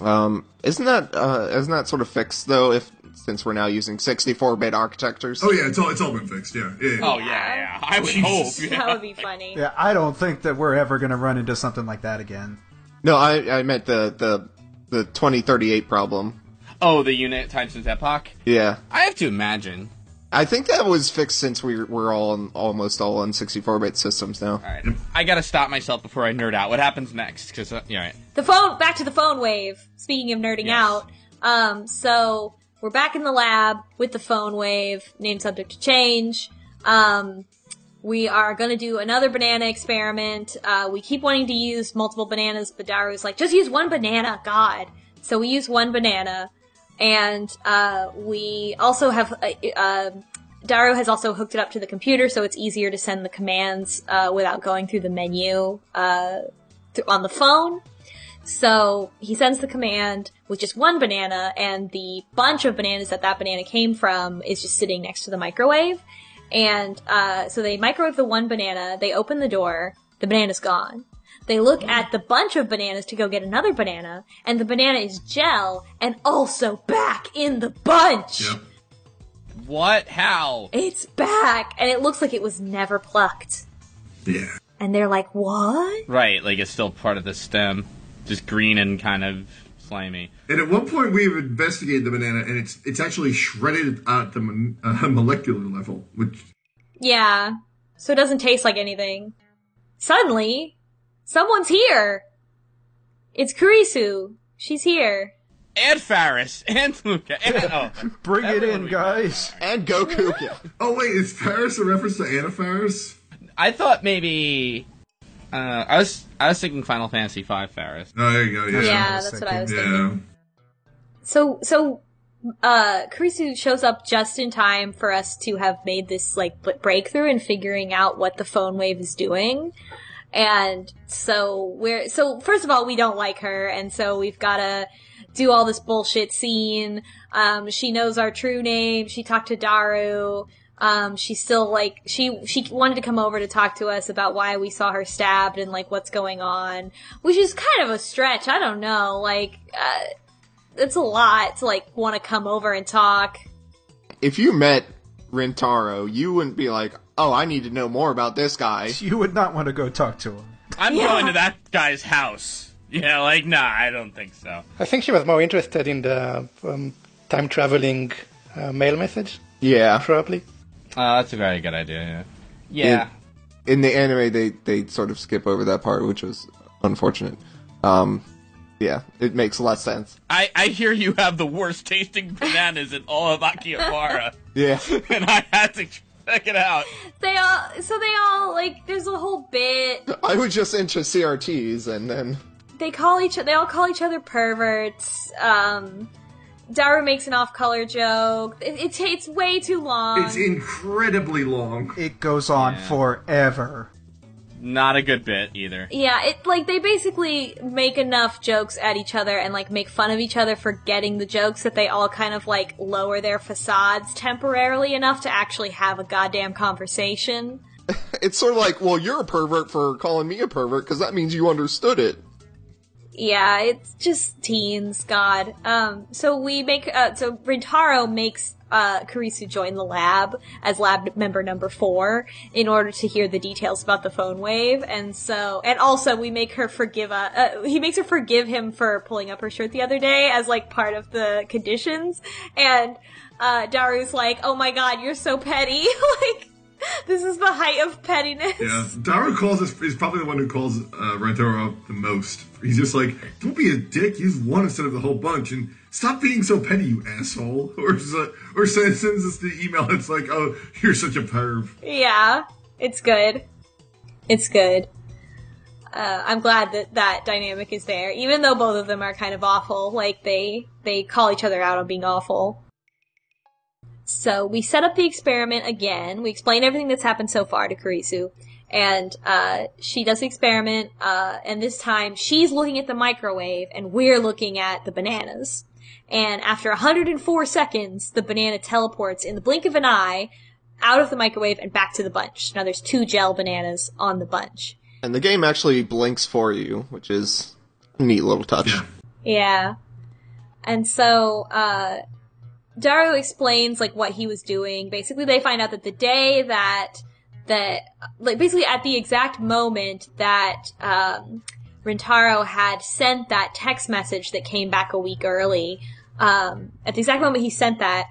Um, isn't that uh, isn't that sort of fixed though? If since we're now using 64-bit architectures. Oh yeah, it's all it's all been fixed. Yeah. yeah, yeah. Oh yeah, yeah. I would hope. Yeah. That would be funny. Yeah, I don't think that we're ever going to run into something like that again. No, I I meant the the the 2038 problem. Oh, the Unix time since Epoch. Yeah. I have to imagine. I think that was fixed since we we're all on, almost all on 64-bit systems now. All right, I gotta stop myself before I nerd out. What happens next? Because uh, yeah, right. The phone, back to the phone wave. Speaking of nerding Yes. out, um, so we're back in the lab with the phone wave, name subject to change. Um, we are gonna do another banana experiment. Uh, we keep wanting to use multiple bananas, but Daru's like, just use one banana, God. So we use one banana, and, uh, we also have, uh, uh, Daru has also hooked it up to the computer, so it's easier to send the commands, uh, without going through the menu, uh, th- on the phone. So he sends the command with just one banana, and the bunch of bananas that that banana came from is just sitting next to the microwave. And uh, so they microwave the one banana, they open the door, the banana's gone. They look at the bunch of bananas to go get another banana, and the banana is gel and also back in the bunch. Yep. What? How? It's back, and it looks like it was never plucked. Yeah. And they're like, what? Right, like it's still part of the stem, just green and kind of slimy. And at one point, we've investigated the banana, and it's it's actually shredded at the uh, molecular level, which Yeah. So it doesn't taste like anything. Suddenly, someone's here. It's Kurisu. She's here. And Faris and Luka. And, oh, Bring it in, we- guys. And Goku. Oh wait, is Faris a reference to Anna Faris? I thought maybe. Uh, I was I was thinking Final Fantasy V Faris. Oh, there you go. Yeah. Yeah, was that's what I was Yeah. thinking. So, so, uh, Kurisu shows up just in time for us to have made this, like, b- breakthrough in figuring out what the phone wave is doing. And so we're, so first of all, we don't like her, and so we've gotta do all this bullshit scene. Um, she knows our true name, she talked to Daru, um, she's still like, she, she wanted to come over to talk to us about why we saw her stabbed and like what's going on, which is kind of a stretch, I don't know, like, uh, it's a lot to like want to come over and talk. If you met Rintaro, you wouldn't be like, "Oh, I need to know more about this guy." You would not want to go talk to him. I'm Yeah. going to that guy's house. Yeah, like nah, I don't think so. I think she was more interested in the um, time traveling uh, mail message, Yeah. probably. Uh, that's a very good idea. Yeah. Yeah. In the anime, they they sort of skip over that part, which was unfortunate. Um, yeah, it makes less sense. I, I hear you have the worst tasting bananas in all of Akihabara, Yeah. and I had to check it out. They all, so they all like, there's a whole bit. I was just into CRTs, and then They call each, they all call each other perverts. Um, Daru makes an off-color joke. It, it takes way too long. It's incredibly long. It goes on Yeah. forever. Not a good bit either. Yeah, it like they basically make enough jokes at each other and like make fun of each other for getting the jokes that they all kind of like lower their facades temporarily enough to actually have a goddamn conversation. it's sort of like, well, you're a pervert for calling me a pervert because that means you understood it. Yeah, it's just teens, God. Um, so we make, uh, so Rintaro makes, uh, Kurisu join the lab as lab member number four in order to hear the details about the phone wave. And so, and also we make her forgive, uh, uh, he makes her forgive him for pulling up her shirt the other day as like part of the conditions. And, uh, Daru's like, oh my god, you're so petty. like, this is the height of pettiness. Yeah, Daru calls us is probably the one who calls uh, Rintaro up the most. He's just like, "Don't be a dick. Use one instead of the whole bunch, and stop being so petty, you asshole." Or uh, or sends, sends us the email. It's like, "Oh, you're such a perv." Yeah, it's good. It's good. Uh, I'm glad that that dynamic is there, even though both of them are kind of awful. Like they they call each other out on being awful. So we set up the experiment again. We explain everything that's happened so far to Kurisu, and uh, she does the experiment. Uh, and this time she's looking at the microwave, and we're looking at the bananas. And after 104 seconds, the banana teleports in the blink of an eye out of the microwave and back to the bunch. Now there's two gel bananas on the bunch. And the game actually blinks for you, which is a neat little touch. Yeah. Yeah. And so, uh, Daru explains, like, what he was doing. Basically, they find out that the day that, that, like, basically at the exact moment that, um, Rintaro had sent that text message that came back a week early. Um, at the exact moment he sent that,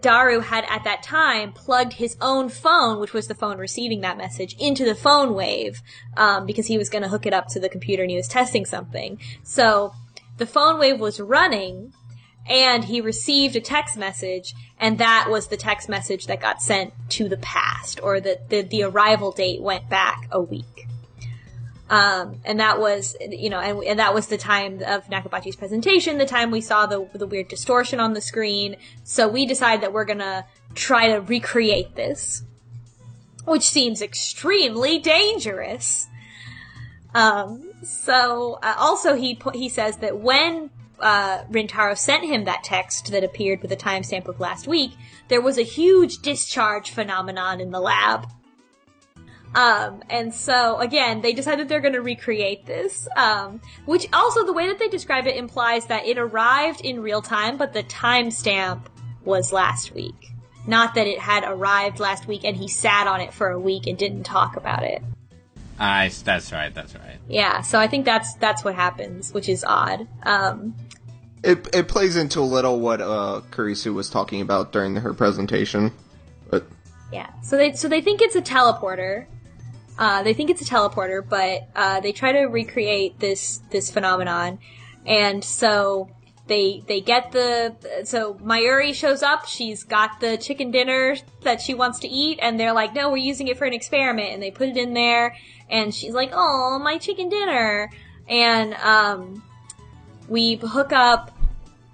Daru had at that time plugged his own phone, which was the phone receiving that message, into the phone wave um, because he was going to hook it up to the computer and he was testing something. So the phone wave was running, and he received a text message, and that was the text message that got sent to the past, or that the, the arrival date went back a week. Um, and that was, you know, and, and that was the time of Nakabachi's presentation, the time we saw the, the weird distortion on the screen. So we decide that we're gonna try to recreate this. Which seems extremely dangerous. Um, so, uh, also he, he says that when, uh, Rintaro sent him that text that appeared with a timestamp of last week, there was a huge discharge phenomenon in the lab. Um, and so again, they decided they're going to recreate this. Um, which also the way that they describe it implies that it arrived in real time, but the timestamp was last week. Not that it had arrived last week and he sat on it for a week and didn't talk about it. I, that's right. That's right. Yeah, so I think that's that's what happens, which is odd. Um, It it plays into a little what uh Kurisu was talking about during her presentation. But Yeah. So they so they think it's a teleporter. Uh, they think it's a teleporter, but uh, they try to recreate this this phenomenon, and so they they get the so Mayuri shows up. She's got the chicken dinner that she wants to eat, and they're like, "No, we're using it for an experiment." And they put it in there, and she's like, "Oh, my chicken dinner!" And um, we hook up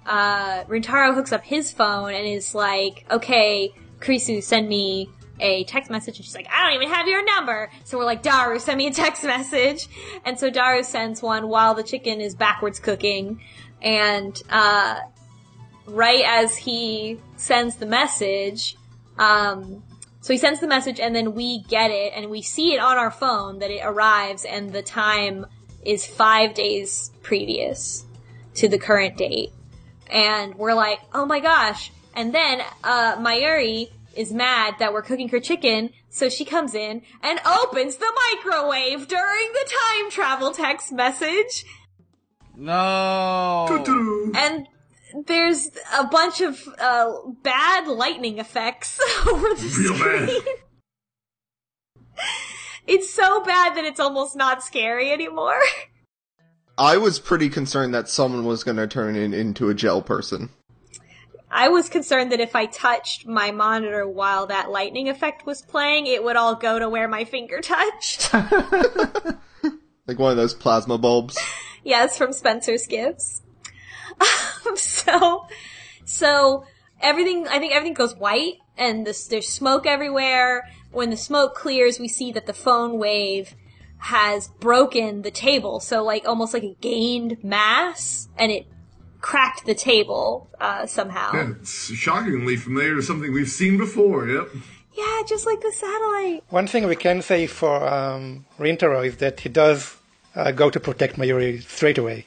uh, Rintaro hooks up his phone and is like, okay, Kurisu, send me a text message. And she's like, I don't even have your number. So we're like, Daru, send me a text message. And so Daru sends one while the chicken is backwards cooking. And, uh, right as he sends the message, um, so he sends the message and then we get it and we see it on our phone that it arrives and the time is five days previous to the current date and we're like, oh my gosh. And then, uh, Mayuri is mad that we're cooking her chicken, so she comes in and opens the microwave during the time travel text message. No. And there's a bunch of, uh, bad lightning effects over the Real bad. it's so bad that it's almost not scary anymore. I was pretty concerned that someone was going to turn in, into a gel person. I was concerned that if I touched my monitor while that lightning effect was playing, it would all go to where my finger touched. Like one of those plasma bulbs. yes, from Spencer's Gifts. So, so everything, I think everything goes white and this, there's smoke everywhere. When the smoke clears, we see that the phone wave has broken the table. So like almost like it gained mass and it cracked the table, uh, somehow. Yeah, it's shockingly familiar to something we've seen before. Yep. yeah, just like the satellite. One thing we can say for um, Rintaro is that he does uh, go to protect Mayuri straight away.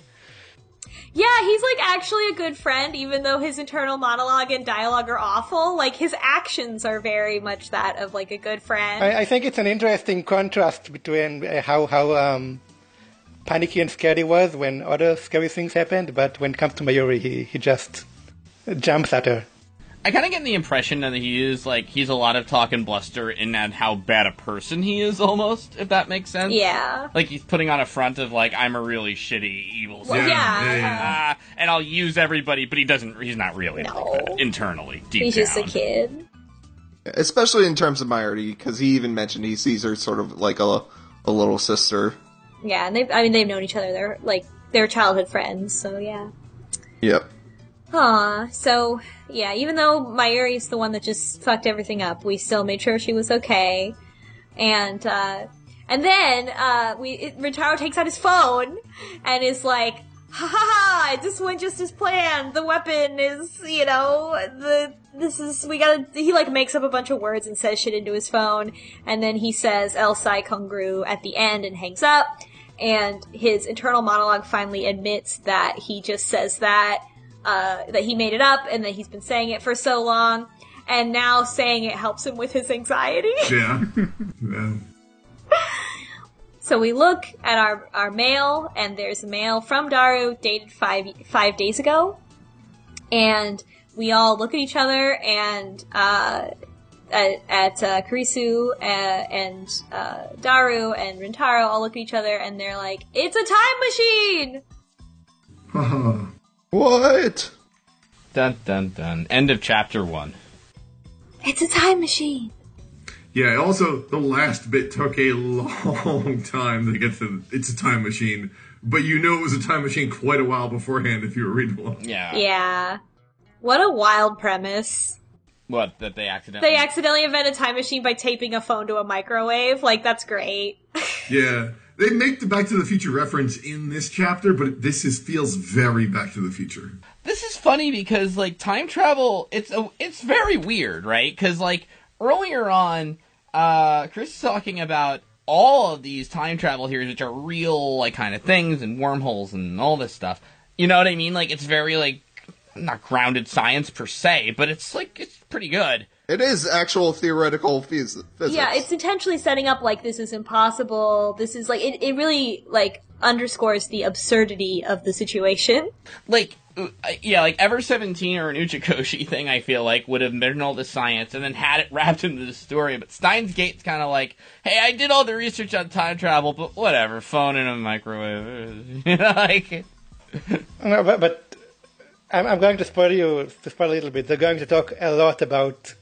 Yeah, he's like actually a good friend, even though his internal monologue and dialogue are awful. Like his actions are very much that of like a good friend. I, I think it's an interesting contrast between uh, how how um, panicky and scared he was when other scary things happened, but when it comes to Mayuri, he, he just jumps at her. I kind of get the impression that he is like he's a lot of talk and bluster in that how bad a person he is, almost if that makes sense. yeah. Like he's putting on a front of like I'm a really shitty evil. Well, yeah. yeah. Ah, and I'll use everybody, but he doesn't. He's not really No. like that internally, deep He's down. just a kid. Especially in terms of Mayuri, because he even mentioned he sees her sort of like a, a little sister. Yeah, and they I mean they've known each other. They're like they're childhood friends, so yeah. Yep. Aw, so yeah, even though Mayuri's the one that just fucked everything up, we still made sure she was okay. And uh and then uh we it, Rintaro takes out his phone and is like, ha ha ha, this went just as planned. The weapon is, you know, the this is we gotta he like makes up a bunch of words and says shit into his phone, and then he says El Psy Kongroo at the end and hangs up. And his internal monologue finally admits that he just says that uh, that he made it up and that he's been saying it for so long, and now saying it helps him with his anxiety. Yeah. yeah. So we look at our, our mail, and there's a mail from Daru dated five five days ago, and we all look at each other and uh, at, at uh, Kurisu uh, and uh, Daru and Rintaro all look at each other and they're like, "It's a time machine!" Haha. What? Dun dun dun. End of chapter one. It's a time machine. Yeah, also, the last bit took a long time to get to It's a Time Machine, but you knew it was a time machine quite a while beforehand if you were reading along. Yeah. Yeah. What a wild premise. What that they accidentally. They accidentally invent a time machine by taping a phone to a microwave. Like, that's great. Yeah. They make the Back to the Future reference in this chapter, but this is feels very Back to the Future. this is funny because like time travel it's a, it's very weird right? Because like earlier on uh chris is talking about all of these time travel theories which are real like kind of things and wormholes and all this stuff. You know what i mean? Like it's very like not grounded science per se but it's like it's pretty good It is actual theoretical phys- physics. yeah, it's intentionally setting up like this is impossible. This is like, it, it really, like, underscores the absurdity of the situation. like uh, yeah, like Ever Seventeen or an Uchikoshi thing, I feel like would have been all the science and then had it wrapped into the story. But Steins Gate's kind of like, hey, I did all the research on time travel, but whatever, phone in a microwave, you know, like No, but, but I'm, I'm going to spoil you to spoil a little bit. They're going to talk a lot about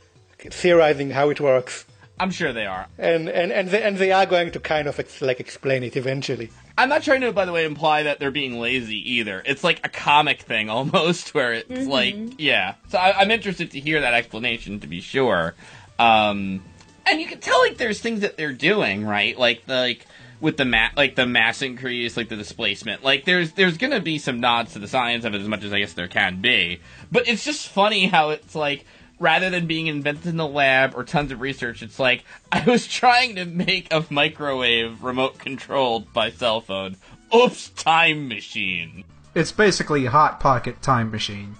theorizing how it works, I'm sure they are. and and and they, and they are going to kind of ex- like explain it eventually. I'm not trying to, by the way, imply that they're being lazy either. It's like a comic thing almost, where it's like, yeah. So I, I'm interested to hear that explanation to be sure. Um, and you can tell like there's things that they're doing right, like the like with the ma- like the mass increase, like the displacement. Like there's there's gonna be some nods to the science of it as much as I guess there can be. But it's just funny how it's like rather than being invented in the lab or tons of research, it's like I was trying to make a microwave remote controlled by cell phone. Oops, time machine. It's basically Hot Pocket Time Machine.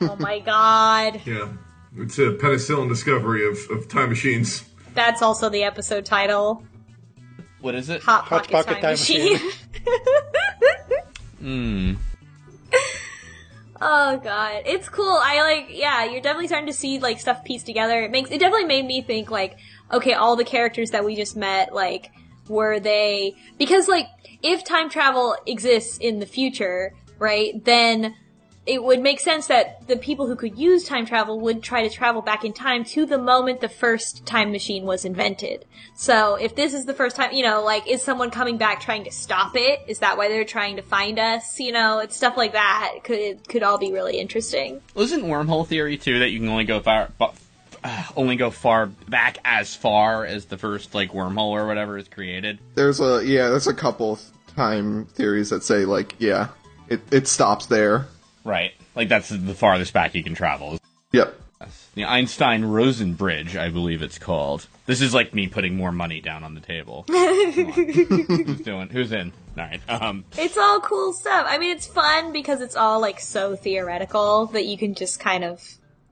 oh my god. Yeah. It's a penicillin discovery of, of time machines. That's also the episode title. What is it? Hot Hot Pocket, Pocket Time, Time Machine. Hmm. Oh god, it's cool. I like, yeah, you're definitely starting to see like stuff pieced together. It makes it definitely made me think like, okay, all the characters that we just met, like, were they because like if time travel exists in the future, right? Then it would make sense that the people who could use time travel would try to travel back in time to the moment the first time machine was invented. So if this is the first time, you know, like, is someone coming back trying to stop it? Is that why they're trying to find us? You know, it's stuff like that could it could all be really interesting. Wasn't wormhole theory too that you can only go far, bu- uh, only go far back as far as the first like wormhole or whatever is created? There's a yeah, there's a couple time theories that say like yeah, it it stops there. Right. Like that's the farthest back you can travel. Yep. The Einstein Rosen Bridge, I believe it's called. This is like me putting more money down on the table. On. Who's doing? Who's in? All right. Um. It's all cool stuff. I mean, it's fun because it's all like so theoretical that you can just kind of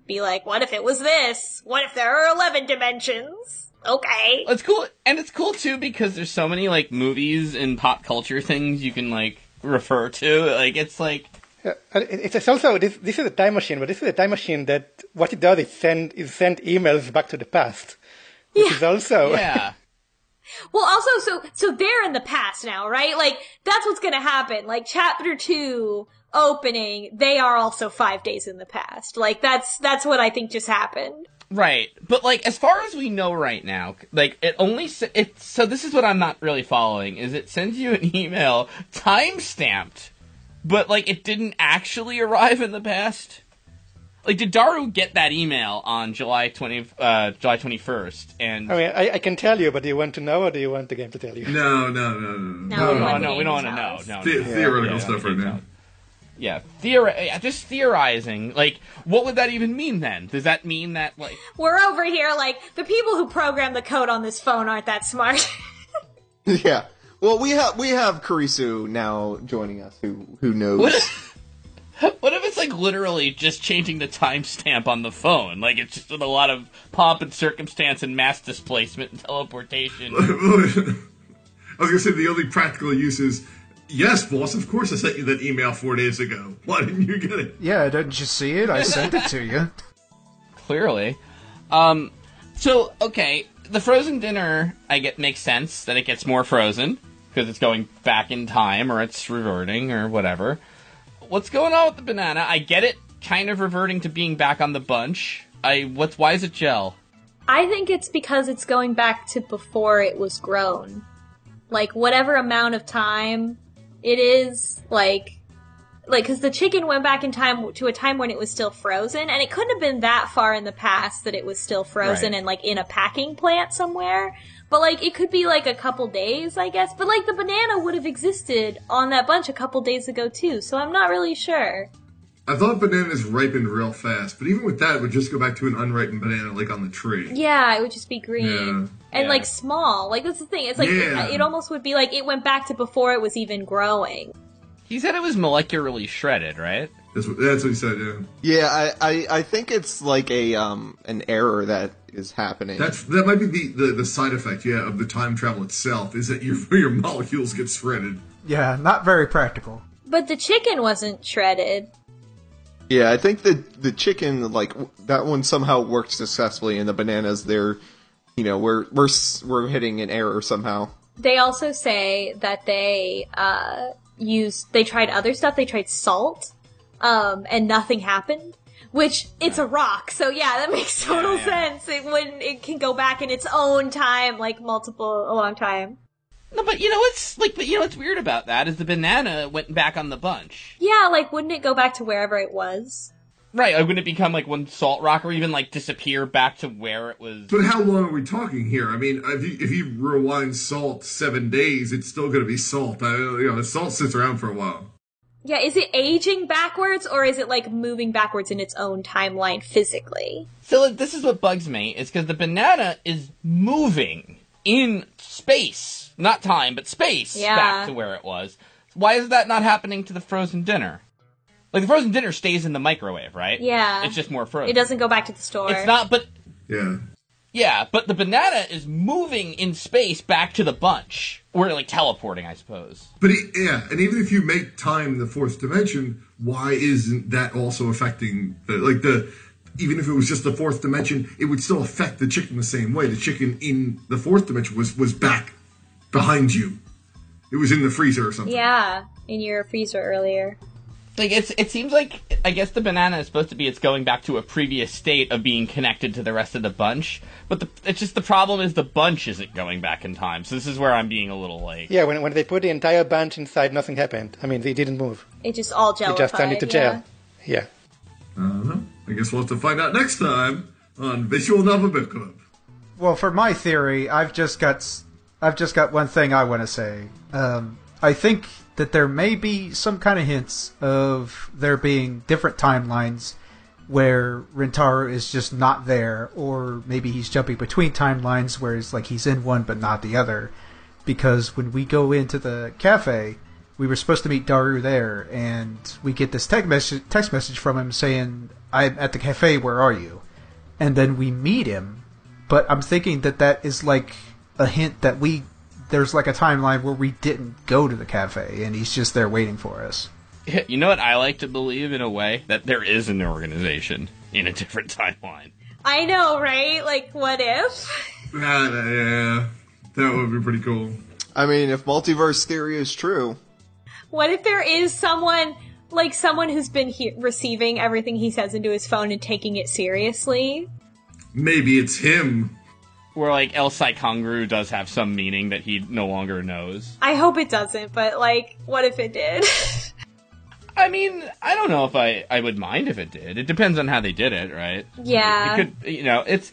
be like, what if it was this? What if there are 11 dimensions? Okay. It's cool, and it's cool too because there's so many like movies and pop culture things you can like refer to. Like it's like Uh, yeah, It's also this. This is a time machine, but this is a time machine that what it does is send is send emails back to the past, which is also yeah. Well, also, so, so they're in the past now, right? Like, that's what's gonna happen. Like, chapter two, opening, they are also five days in the past. Like, that's, that's what I think just happened. Right, but like as far as we know right now, like it only s- it. So this is what I'm not really following: is it sends you an email time stamped, but like it didn't actually arrive in the past. Like, did Daru get that email on July twenty, uh, July twenty first? And I mean, I, I can tell you, but do you want to know, or do you want the game to tell you? No, no, no, no, no. No, we no, no, we don't want to to know. No. The- no, theoretical yeah, stuff right yeah. now. Yeah, theori- yeah, just theorizing. Like, what would that even mean then? Does that mean that like? We're over here, like, the people who program the code on this phone aren't that smart. Yeah. Well, we have we have Kurisu now joining us, who who knows. What if, what if it's like literally just changing the timestamp on the phone? Like it's just with a lot of pomp and circumstance and mass displacement and teleportation. I was gonna say the only practical use is, yes, boss. Of course, I sent you that email four days ago. Why didn't you get it? Yeah, didn't you see it? I sent it to you. Clearly. Um, so, okay, the frozen dinner, I get makes sense that it gets more frozen because it's going back in time or it's reverting or whatever. What's going on with the banana? I get it, kind of reverting to being back on the bunch. I what's why is it gel? I think it's because it's going back to before it was grown. Like whatever amount of time it is, like like cuz the chicken went back in time to a time when it was still frozen and it couldn't have been that far in the past that it was still frozen Right. and like in a packing plant somewhere. But like it could be like a couple days, I guess. But like the banana would have existed on that bunch a couple days ago too. So I'm not really sure. I thought bananas ripened real fast, but even with that, it would just go back to an unripened banana, like on the tree. Yeah, it would just be green Yeah. and Yeah. like small. Like that's the thing. It's like Yeah. it, it almost would be like it went back to before it was even growing. He said it was molecularly shredded, right? That's what, that's what he said. Yeah, Yeah, I, I, I think it's like a um an error that is happening. that's that might be the, the, the side effect. Yeah, of the time travel itself is that your your molecules get shredded. Yeah, not very practical. But the chicken wasn't shredded. yeah, I think the the chicken like that one somehow worked successfully, and the bananas they're, you know, we're we're we're hitting an error somehow. They also say that they uh used they tried other stuff. They tried salt, um, and nothing happened. Which it's a rock, so yeah, that makes total yeah. sense. It when it can go back in its own time, like multiple a long time. No, but you know what's like, but you know what's weird about that is the banana went back on the bunch. Yeah, like wouldn't it go back to wherever it was? Right, like, wouldn't it become like one salt rock or even like disappear back to where it was? But how long are we talking here? I mean, if you, if you rewind salt seven days, it's still going to be salt. I, you know, salt sits around for a while. Yeah, is it aging backwards or is it like moving backwards in its own timeline physically? So like, this is what bugs me. Is because the banana is moving in space, not time, but space, Yeah. back to where it was. Why is that not happening to the frozen dinner? Like the frozen dinner stays in the microwave, right? Yeah. It's just more frozen. It doesn't go back to the store. It's not, but Yeah. Yeah, but the banana is moving in space back to the bunch. Or like teleporting, I suppose. But it, yeah, and even if you make time the fourth dimension, why isn't that also affecting the like the even if it was just the fourth dimension, it would still affect the chicken the same way. The chicken in the fourth dimension was was back behind you. It was in the freezer or something. Yeah, in your freezer earlier. Like it's it seems like I guess the banana is supposed to be it's going back to a previous state of being connected to the rest of the bunch, but the, it's just the problem is the bunch isn't going back in time. So this is where I'm being a little like Yeah, when, when they put the entire bunch inside, nothing happened. I mean, they didn't move. It just all jellified. They just turned into yeah. gel. Yeah. I don't know. I guess we'll have to find out next time on Visual Novel Book Club. Well, for my theory, I've just got I've just got one thing I want to say. Um, I think that there may be some kind of hints of there being different timelines where Rintaro is just not there, or maybe he's jumping between timelines where it's like he's in one but not the other. Because when we go into the cafe, we were supposed to meet Daru there, and we get this text text message from him saying, "I'm at the cafe. Where are you?" And then we meet him, but I'm thinking that that is like a hint that we there's like a timeline where we didn't go to the cafe, and he's just there waiting for us. you know what I like to believe in a way that there is an organization in a different timeline. I know, right? Like, what if? Ah, yeah, that would be pretty cool. I mean, if multiverse theory is true, What if there is someone, like someone who's been he- receiving everything he says into his phone and taking it seriously? Maybe it's him. Where like El Psy Kongroo does have some meaning that he no longer knows. I hope it doesn't, but like, what if it did? I mean, I don't know if I, I would mind if it did. It depends on how they did it, right? yeah. It could, you know, it's.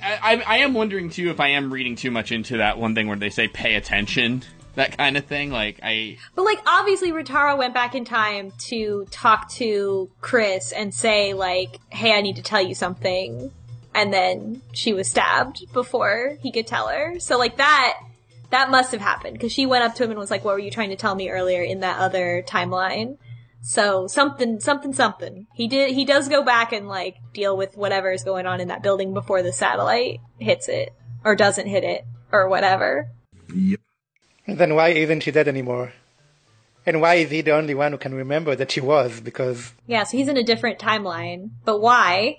I, I, am wondering too if I am reading too much into that one thing where they say pay attention, that kind of thing. Like I, But like obviously Rintaro went back in time to talk to Chris and say like, "Hey, I need to tell you something." And then she was stabbed before he could tell her. So like that that must have happened because she went up to him and was like, "What were you trying to tell me earlier in that other timeline?" So something something something. He did he does go back and like deal with whatever is going on in that building before the satellite hits it or doesn't hit it or whatever. Yep. Then why isn't she dead anymore? And why is he the only one who can remember that she was? Because Yeah, so he's in a different timeline. But why?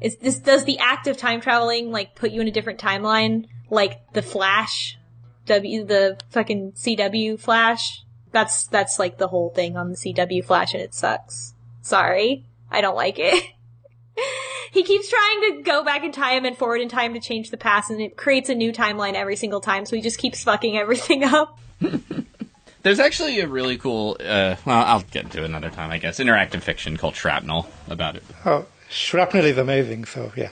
Is this does the act of time traveling like put you in a different timeline, like the Flash, W the fucking CW Flash? That's that's like the whole thing on the CW Flash, and it sucks. Sorry, I don't like it. he keeps trying to go back in time and forward in time to change the past, and it creates a new timeline every single time. So he just keeps fucking everything up. There's actually a really cool. Uh, well, I'll get into it another time, I guess. Interactive fiction called Shrapnel about it. oh, shrapnel is amazing. So yeah.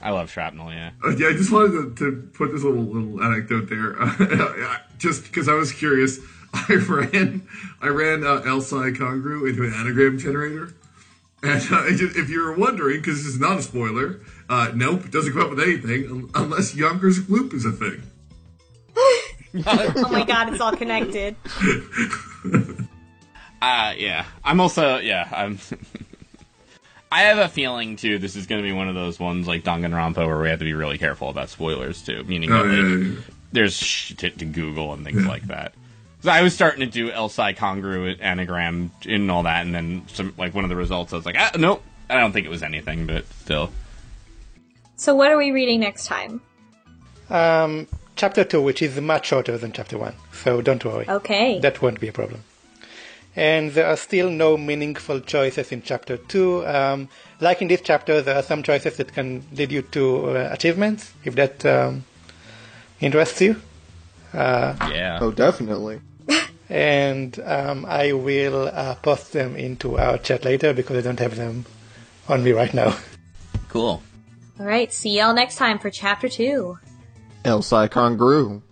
I love Shrapnel. Yeah. Uh, yeah, I just wanted to, to put this little little anecdote there, uh, just because I was curious. I ran I ran uh, El Psy Kongroo into an anagram generator, and uh, if you were wondering, because this is not a spoiler, uh, nope, it doesn't come up with anything unless Yonkers loop is a thing. Oh my god, it's all connected. Uh, yeah. I'm also, yeah, I'm. I have a feeling too. This is going to be one of those ones like Danganronpa where we have to be really careful about spoilers too. Meaning Oh that yeah, like, yeah, yeah. there's shit to, to Google and things like that. So I was starting to do Elsai congruent anagram and all that, and then some like one of the results, I was like, ah, nope, I don't think it was anything, but still. So what are we reading next time? Um, chapter two, which is much shorter than chapter one, so don't worry. Okay. That won't be a problem. And there are still no meaningful choices in chapter 2. Um, like in this chapter, there are some choices that can lead you to uh, achievements, if that um, interests you. Yeah. Oh, definitely. And um, I will uh, post them into our chat later because I don't have them on me right now. Cool. All right. See y'all next time for chapter two. El Psy Kongroo.